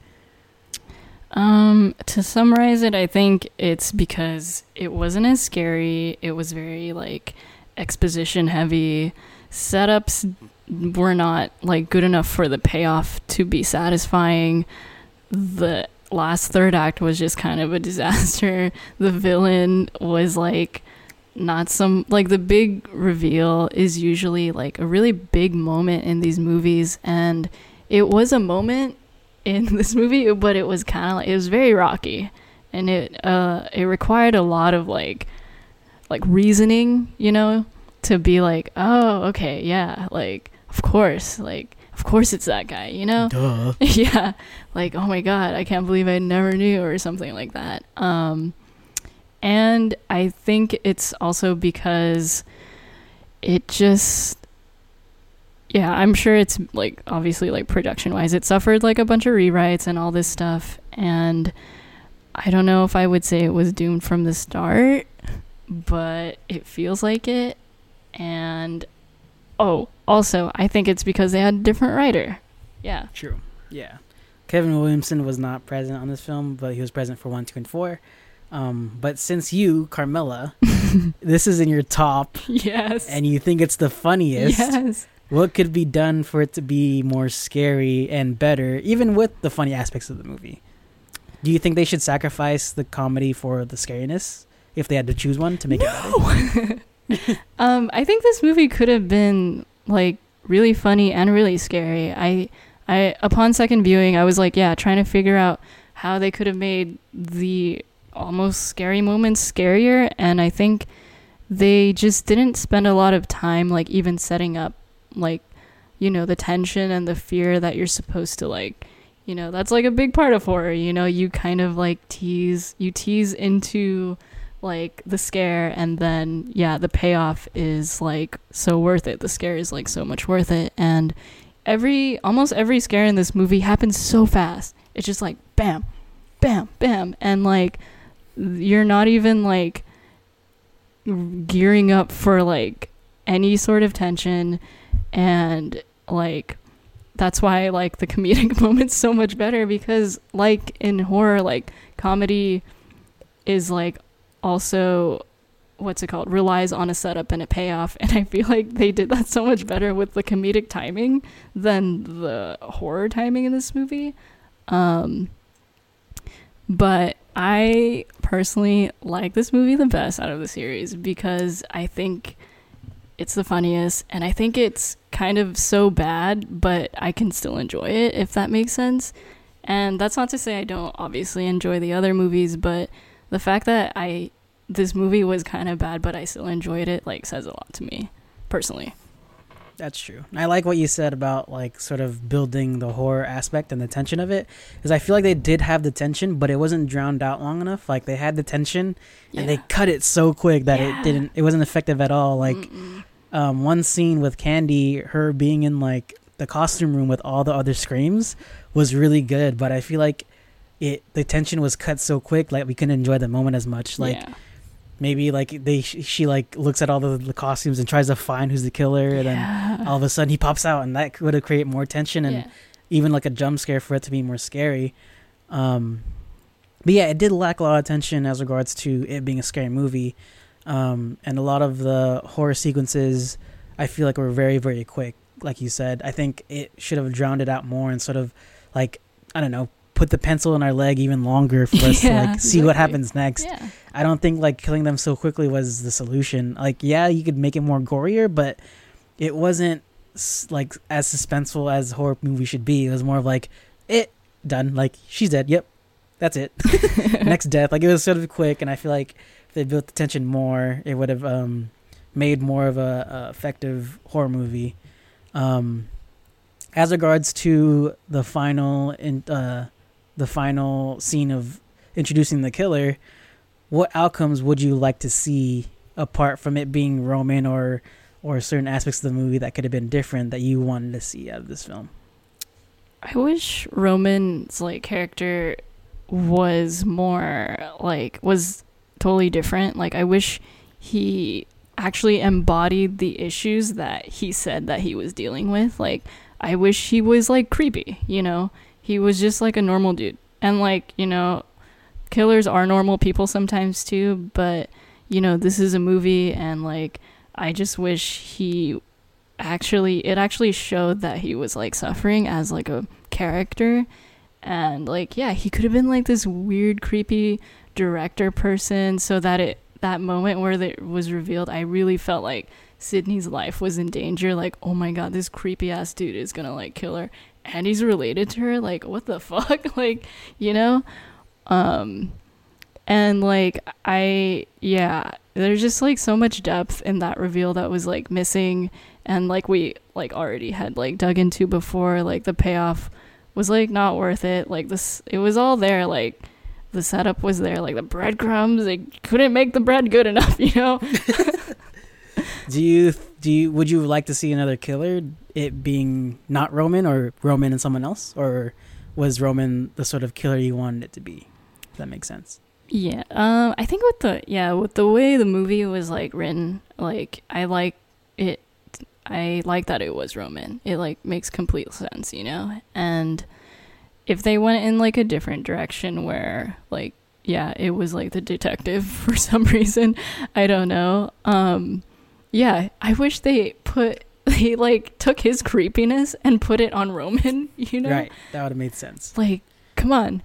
Um, to summarize it, I think it's because it wasn't as scary. It was very like exposition heavy. Setups were not like good enough for the payoff to be satisfying. The last third act was just kind of a disaster. The villain was like not some like the big reveal is usually like a really big moment in these movies and it was a moment in this movie, but it was kind of like it was very rocky, and it uh it required a lot of like like reasoning, you know, to be like, oh, okay, yeah, like of course, like of course it's that guy, you know, Duh. yeah, like oh my god, I can't believe I never knew or something like that. Um, and I think it's also because it just yeah, I'm sure it's like obviously like production wise, it suffered like a bunch of rewrites and all this stuff. And I don't know if I would say it was doomed from the start, but it feels like it. And oh, also, I think it's because they had a different writer. Yeah. True. Yeah. Kevin Williamson was not present on this film, but he was present for one, two, and four. Um, but since you, Carmela, this is in your top, yes. and you think it's the funniest, yes. What could be done for it to be more scary and better, even with the funny aspects of the movie? Do you think they should sacrifice the comedy for the scariness if they had to choose one to make it better? um, I think this movie could have been like really funny and really scary. I, I upon second viewing, I was like, yeah, trying to figure out how they could have made the almost scary moments scarier, and I think they just didn't spend a lot of time like even setting up like you know the tension and the fear that you're supposed to like you know that's like a big part of horror you know? You kind of like tease you tease into like the scare and then yeah the payoff is like so worth it. The scare is like so much worth it. And every almost every scare in this movie happens so fast. It's just like bam bam bam. And like you're not even like gearing up for like any sort of tension and like that's why I like the comedic moments so much better because like in horror like comedy is like also what's it called? Relies on a setup and a payoff. And i feel like they did that so much better with the comedic timing than the horror timing in this movie. Um but i personally like this movie the best out of the series because i think it's the funniest and i think it's kind of so bad but i can still enjoy it if that makes sense and that's not to say i don't obviously enjoy the other movies but the fact that I this movie was kind of bad, but I still enjoyed it, like says a lot to me personally. That's true. I like what you said about like sort of building the horror aspect and the tension of it, because I feel like they did have the tension, but it wasn't drowned out long enough. Like they had the tension, yeah. and they cut it so quick that yeah. it didn't. It wasn't effective at all. Like um, one scene with Candy, her being in like the costume room with all the other screams was really good, but I feel like it the tension was cut so quick like we couldn't enjoy the moment as much like yeah. maybe like they she like looks at all the, the, costumes and tries to find who's the killer and then all of a sudden he pops out and that would have created more tension and yeah. even like a jump scare for it to be more scary um but yeah it did lack a lot of tension as regards to it being a scary movie um and a lot of the horror sequences i feel like were very very quick like you said i think it should have drowned it out more and sort of like i don't know put the pencil in our leg even longer for us yeah, to like see what happens next. Yeah. I don't think like killing them so quickly was the solution. Like yeah, you could make it more gorier, but it wasn't like as suspenseful as horror movie should be. It was more of like it done. Like she's dead. Yep, that's it. Next death. Like it was sort of quick, and I feel like they built the tension more, it would have um, made more of a, a effective horror movie. Um, as regards to the final in, uh, the final scene of introducing the killer, what outcomes would you like to see apart from it being Roman or or certain aspects of the movie that could have been different that you wanted to see out of this film? I wish Roman's like character was more like was totally different. Like I wish he actually embodied the issues that he said that he was dealing with. Like I wish he was like creepy, you know? he was just like a normal dude. And like, you know, killers are normal people sometimes too, but you know, this is a movie and like I just wish he actually it actually showed that he was like suffering as like a character and like yeah, he could have been like this weird creepy director person so that it that moment where it was revealed, I really felt like sidney's life was in danger. Like, oh my god, this creepy ass dude is gonna like kill her. And he's related to her? Like what the fuck? Like you know? Um and like i yeah there's just like so much depth in that reveal that was like missing and like we like already had like dug into before. Like the payoff was like not worth it. Like this it was all there. Like the setup was there like the breadcrumbs they couldn't make the bread good enough you know? Do you do you would you like to see another killer it being not roman or roman and someone else? Or was roman the sort of killer you wanted it to be? If that makes sense. Yeah um i think with the yeah with the way the movie was like written like i like it i like that it was roman. It like makes complete sense you know? And if they went in like a different direction where like yeah it was like the detective for some reason i don't know um yeah, I wish they put they like took his creepiness and put it on Roman, you know? Right. That would have made sense. Like, come on.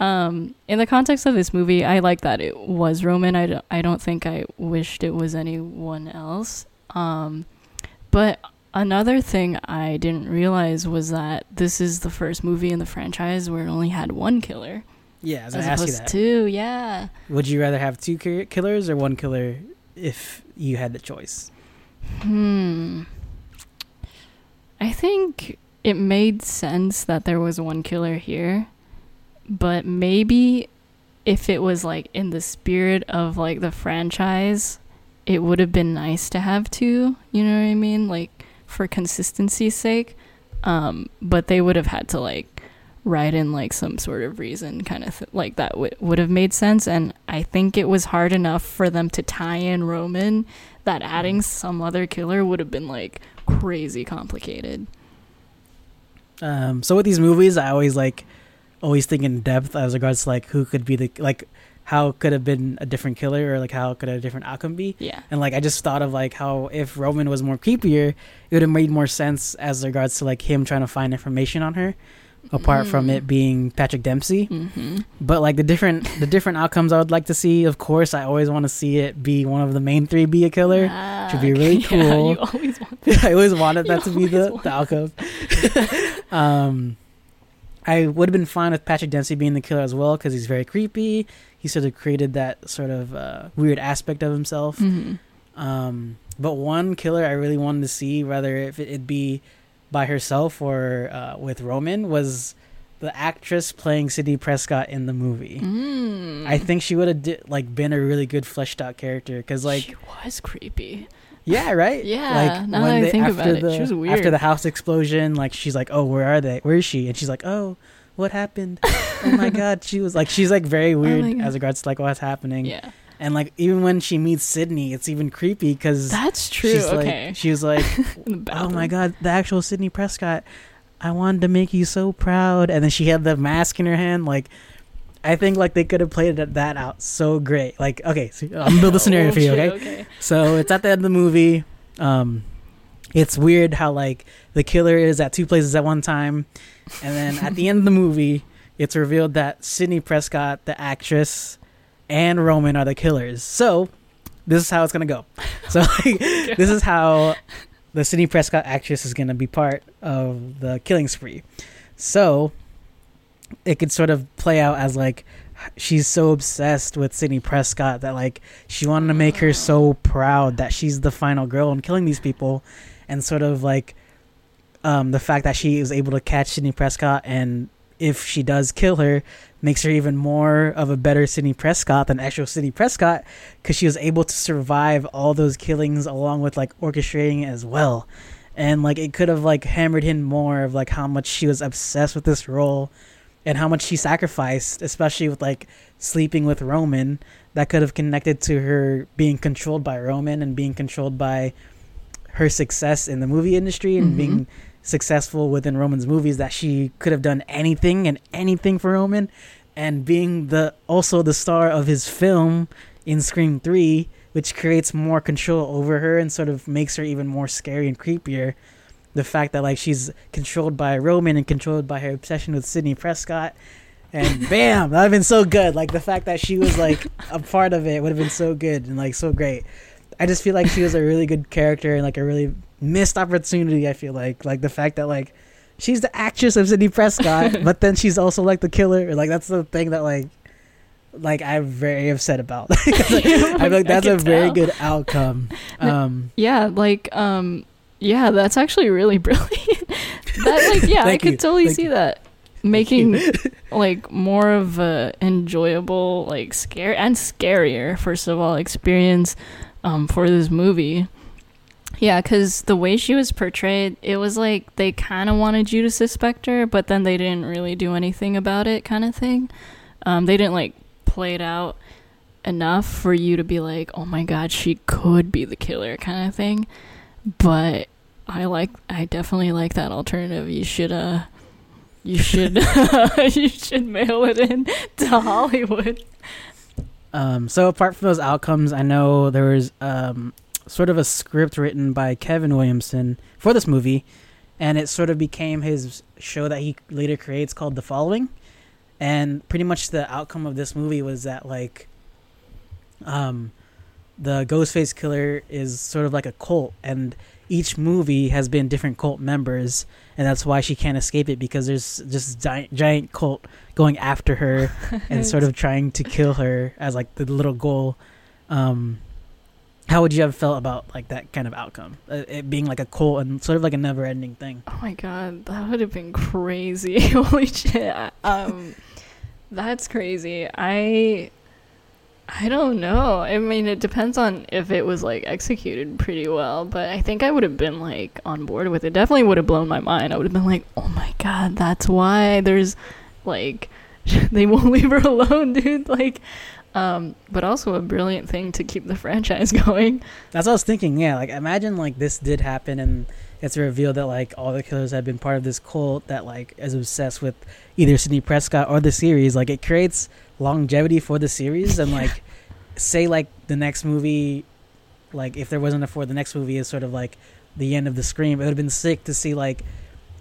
Um, in the context of this movie, I like that it was Roman. I don't, I don't think I wished it was anyone else. Um, but another thing I didn't realize was that this is the first movie in the franchise where it only had one killer. Yeah, as opposed to two. Yeah. Would you rather have two killers or one killer if you had the choice? Hmm. I think it made sense that there was one killer here, but maybe if it was like in the spirit of like the franchise, it would have been nice to have two, you know what I mean? Like for consistency's sake. Um, but they would have had to like write in like some sort of reason kind of th- like that w- would have made sense and I think it was hard enough for them to tie in Roman that adding some other killer would have been like crazy complicated. Um, so with these movies, I always like always think in depth as regards to like who could be the like how could have been a different killer or like how could a different outcome be. Yeah. And like I just thought of like how if Roman was more creepier, it would have made more sense as regards to like him trying to find information on her, apart from Mm. it being Patrick Dempsey. Mm-hmm. But like the different the different outcomes I would like to see. Of course, I always want to see it be one of the main three be a killer. Should be really Yeah, cool. you always want I always wanted that You to be the, the outcome. um, I would have been fine with Patrick Dempsey being the killer as well because he's very creepy. He sort of created that sort of uh, weird aspect of himself. Mhm. Um, but one killer I really wanted to see, whether if it, it'd be by herself or uh, with Roman, was the actress playing Sidney Prescott in the movie. Mm. I think she would have di- like been a really good fleshed out character because like she was creepy. yeah, right. Yeah, Like now that I think about it, she was weird. After the house explosion, like she's like, "Oh, where are they? Where is she?" And she's like, "Oh, what happened? oh my god!" She was like, she's like very weird my God. as regards to like what's happening. Yeah, And like even when she meets Sidney, it's even creepy because that's true. she's okay. like, she was like, "Oh my god, the actual Sidney Prescott! I wanted to make you so proud." And then she had the mask in her hand, like. I think like they could have played that- out so great. Like, okay, so I'm gonna build a scenario Oh, for you, shit, okay? So it's at the end of the movie. Um, it's weird how like the killer is at two places at one time, and then at the end of the movie, it's revealed that Sidney Prescott, the actress, and Roman are the killers. So this is how it's gonna go. So like, this is how the Sidney Prescott actress is gonna be part of the killing spree. So it could sort of play out as like she's so obsessed with Sidney Prescott that like she wanted to make her so proud that she's the final girl and killing these people and sort of like um the fact that she was able to catch Sidney Prescott and if she does kill her makes her even more of a better Sidney Prescott than actual Sidney Prescott because she was able to survive all those killings along with like orchestrating it as well. And like it could have like hammered in more of like how much she was obsessed with this role and how much she sacrificed especially with like sleeping with Roman that could have connected to her being controlled by Roman and being controlled by her success in the movie industry and Mhm. being successful within Roman's movies that she could have done anything and anything for Roman. And being the also the star of his film in Scream 3 which creates more control over her and sort of makes her even more scary and creepier. The fact that like she's controlled by Roman and controlled by her obsession with Sidney Prescott. And bam that would have been so good. Like the fact that she was like a part of it would have been so good and like so great I just feel like she was a really good character and like a really missed opportunity. I feel like like the fact that like she's the actress of Sidney Prescott, but then she's also like the killer. Like that's the thing that like like I'm very upset about. I feel like that's I a can very good outcome. Um, Yeah, like um yeah, that's actually really brilliant. that like yeah, I could you. totally Thank see you. that. Making like more of a enjoyable, like scare and scarier, first of all, experience um for this movie. Yeah, because the way she was portrayed, it was like they kind of wanted you to suspect her, but then they didn't really do anything about it, kind of thing. Um, they didn't like play it out enough for you to be like, oh my god, she could be the killer, kind of thing. But I like, I definitely like that alternative. You should, uh, you should, you should mail it in to Hollywood. Um, so apart from those outcomes, I know there was um, sort of a script written by Kevin Williamson for this movie, and it sort of became his show that he later creates called The Following. And pretty much the outcome of this movie was that like, um, the Ghostface killer is sort of like a cult, and each movie has been different cult members, and that's why she can't escape it because there's just giant, giant cult going after her and sort of trying to kill her as like the little goal. Um, how would you have felt about like that kind of outcome? Uh, it being like a cult and sort of like a never-ending thing. Oh my god, that would have been crazy. Holy shit. Um that's crazy. I I don't know. I mean, it depends on if it was like executed pretty well, but I think I would have been like on board with it. Definitely would have blown my mind. I would have been like, "Oh my god, that's why there's like they won't leave her alone, dude." Like um, but also a brilliant thing to keep the franchise going. That's what I was thinking. Yeah, like imagine like this did happen and it's revealed that like all the killers have been part of this cult that like is obsessed with either Sidney Prescott or the series. Like it creates longevity for the series and like say like the next movie, like if there wasn't a four, the next movie is sort of like the end of the Scream. It would have been sick to see like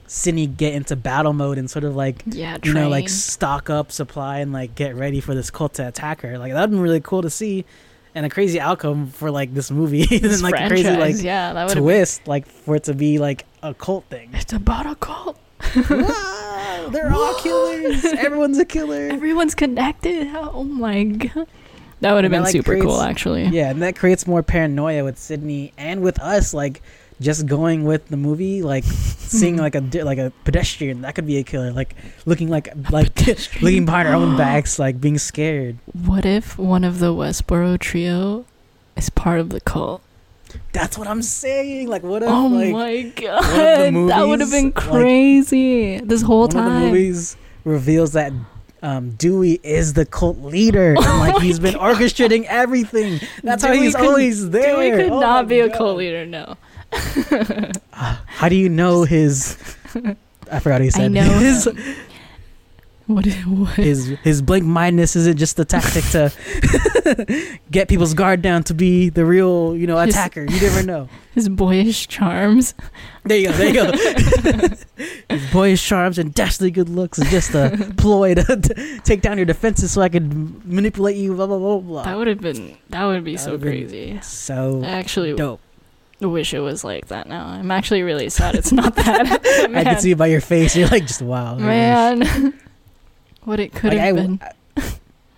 Sidney get into battle mode and sort of like Yeah, you know like stock up supply and like get ready for this cult to attack her. Like that'd been really cool to see, and a crazy outcome for like this movie This and like a crazy like yeah, that would twist like for it to be like a cult thing. It's about a cult. Wow, they're all killers. Everyone's a killer. Everyone's connected. Oh my god. That would have that, been like, super cool, actually. Yeah, and that creates more paranoia with Sidney and with us. Like just going with the movie, like seeing like a like a pedestrian that could be a killer. Like looking like like looking behind our own backs, like being scared. What if one of the Woodsboro trio is part of the cult? That's what I'm saying. Like what if oh like my god. That would have been movies, like, crazy. this whole one time. of the movies reveals that um, Dewey is the cult leader, and Oh like he's been God. orchestrating everything. That's why Dewey he's could- always there. Dewey could Oh not be a cult leader, no. How do you know his? I forgot he said. I know his him. What is what? his his blank mindedness isn't just a tactic to get people's guard down to be the real you know His- attacker. You never know. His boyish charms. There you go. There you go. his boyish charms and dastardly good looks is just a ploy to t- take down your defenses so I could manipulate you. Blah blah blah blah. That would have been that would be That so crazy. so I actually dope. wish it was like that now. I'm actually really sad it's not that. I can see it by your face. You're like just wow. Man. What it could Like, have I, been. I,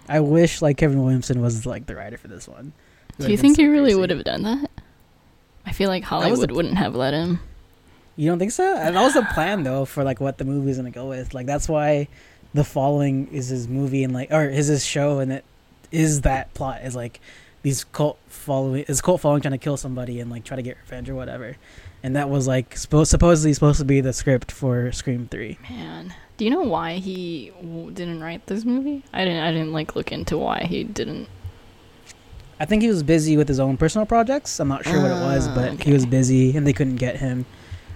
I wish like Kevin Williamson was like the writer for this one. Do you think so he really crazy. would have done that? I feel like Hollywood wouldn't have let him. You don't think so? And that was the plan though for like what the movie's gonna go with. Like that's why the following is his movie and like or is his show and it is that plot is like these cult following is cult following trying to kill somebody and like try to get revenge or whatever. And that was like supposed supposedly supposed to be the script for Scream Three. Man, do you know why he w- didn't write this movie? I didn't. I didn't like look into why he didn't. I think he was busy with his own personal projects. I'm not sure what it was, Ah, but okay. he was busy and they couldn't get him.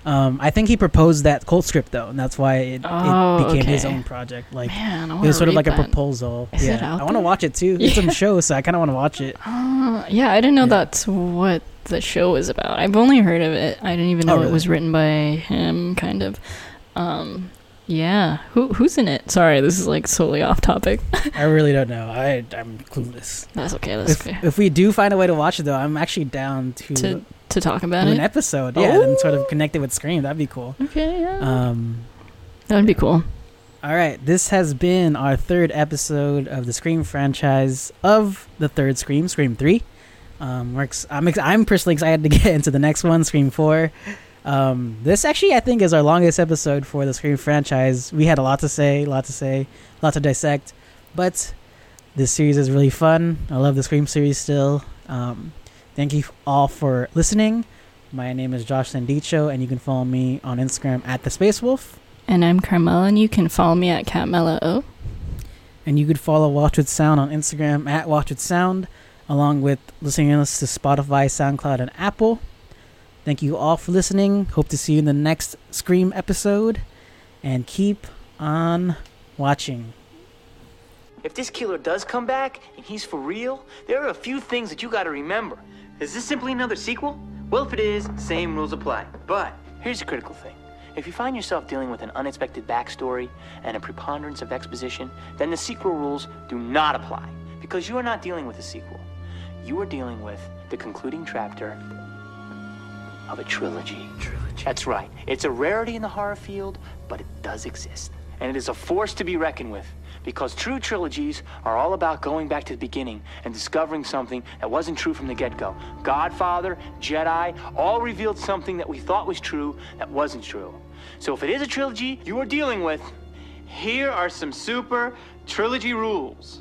Um, I think he proposed that cult script though, and that's why it, Oh, it became his okay. own project. Like Man, I it was sort of like a proposal. Is yeah, it out I want to there? watch it too. It's Yeah. a show, so I kind of want to watch it. Ah, yeah, I didn't know Yeah. that's what the show was about. I've only heard of it. I didn't even Oh, know it really? was written by him. Kind of. Um, yeah. Who who's in it? Sorry, this is like solely off topic. I really don't know. I I'm clueless. That's okay. That's If, okay. if we do find a way to watch it though, I'm actually down to, To to talk about it. an episode. Yeah, and sort of connect it with Scream. That'd be cool. okay. Yeah. Um, that would be cool. All right, this has been our third episode of the Scream franchise of the third Scream, Scream Three. Um, we're I'm ex- I'm personally excited to get into the next one, Scream Four. Um, this actually, I think, is our longest episode for the Scream franchise. We had a lot to say, a lot to say, a lot to dissect, but this series is really fun. I love the Scream series still. Um, thank you all for listening. My name is Josh Sandicho, and you can follow me on Instagram at the Space Wolf. And I'm Carmela, and you can follow me at Catmela O. And you could follow Watch with Sound on Instagram at Watch with Sound, along with listening to Spotify, SoundCloud, and Apple. Thank you all for listening. Hope to see you in the next Scream episode. And keep on watching. If this killer does come back and he's for real, there are a few things that you gotta remember. Is this simply another sequel? Well, if it is, same rules apply. But here's the critical thing. If you find yourself dealing with an unexpected backstory and a preponderance of exposition, then the sequel rules do not apply. Because you are not dealing with a sequel. You are dealing with the concluding chapter of a trilogy. Trilogy. That's right. It's a rarity in the horror field, but it does exist. and it is a force to be reckoned with. Because true trilogies are all about going back to the beginning and discovering something that wasn't true from the get go. Godfather, Jedi, all revealed something that we thought was true that wasn't true. So if it is a trilogy you are dealing with, here are some super trilogy rules.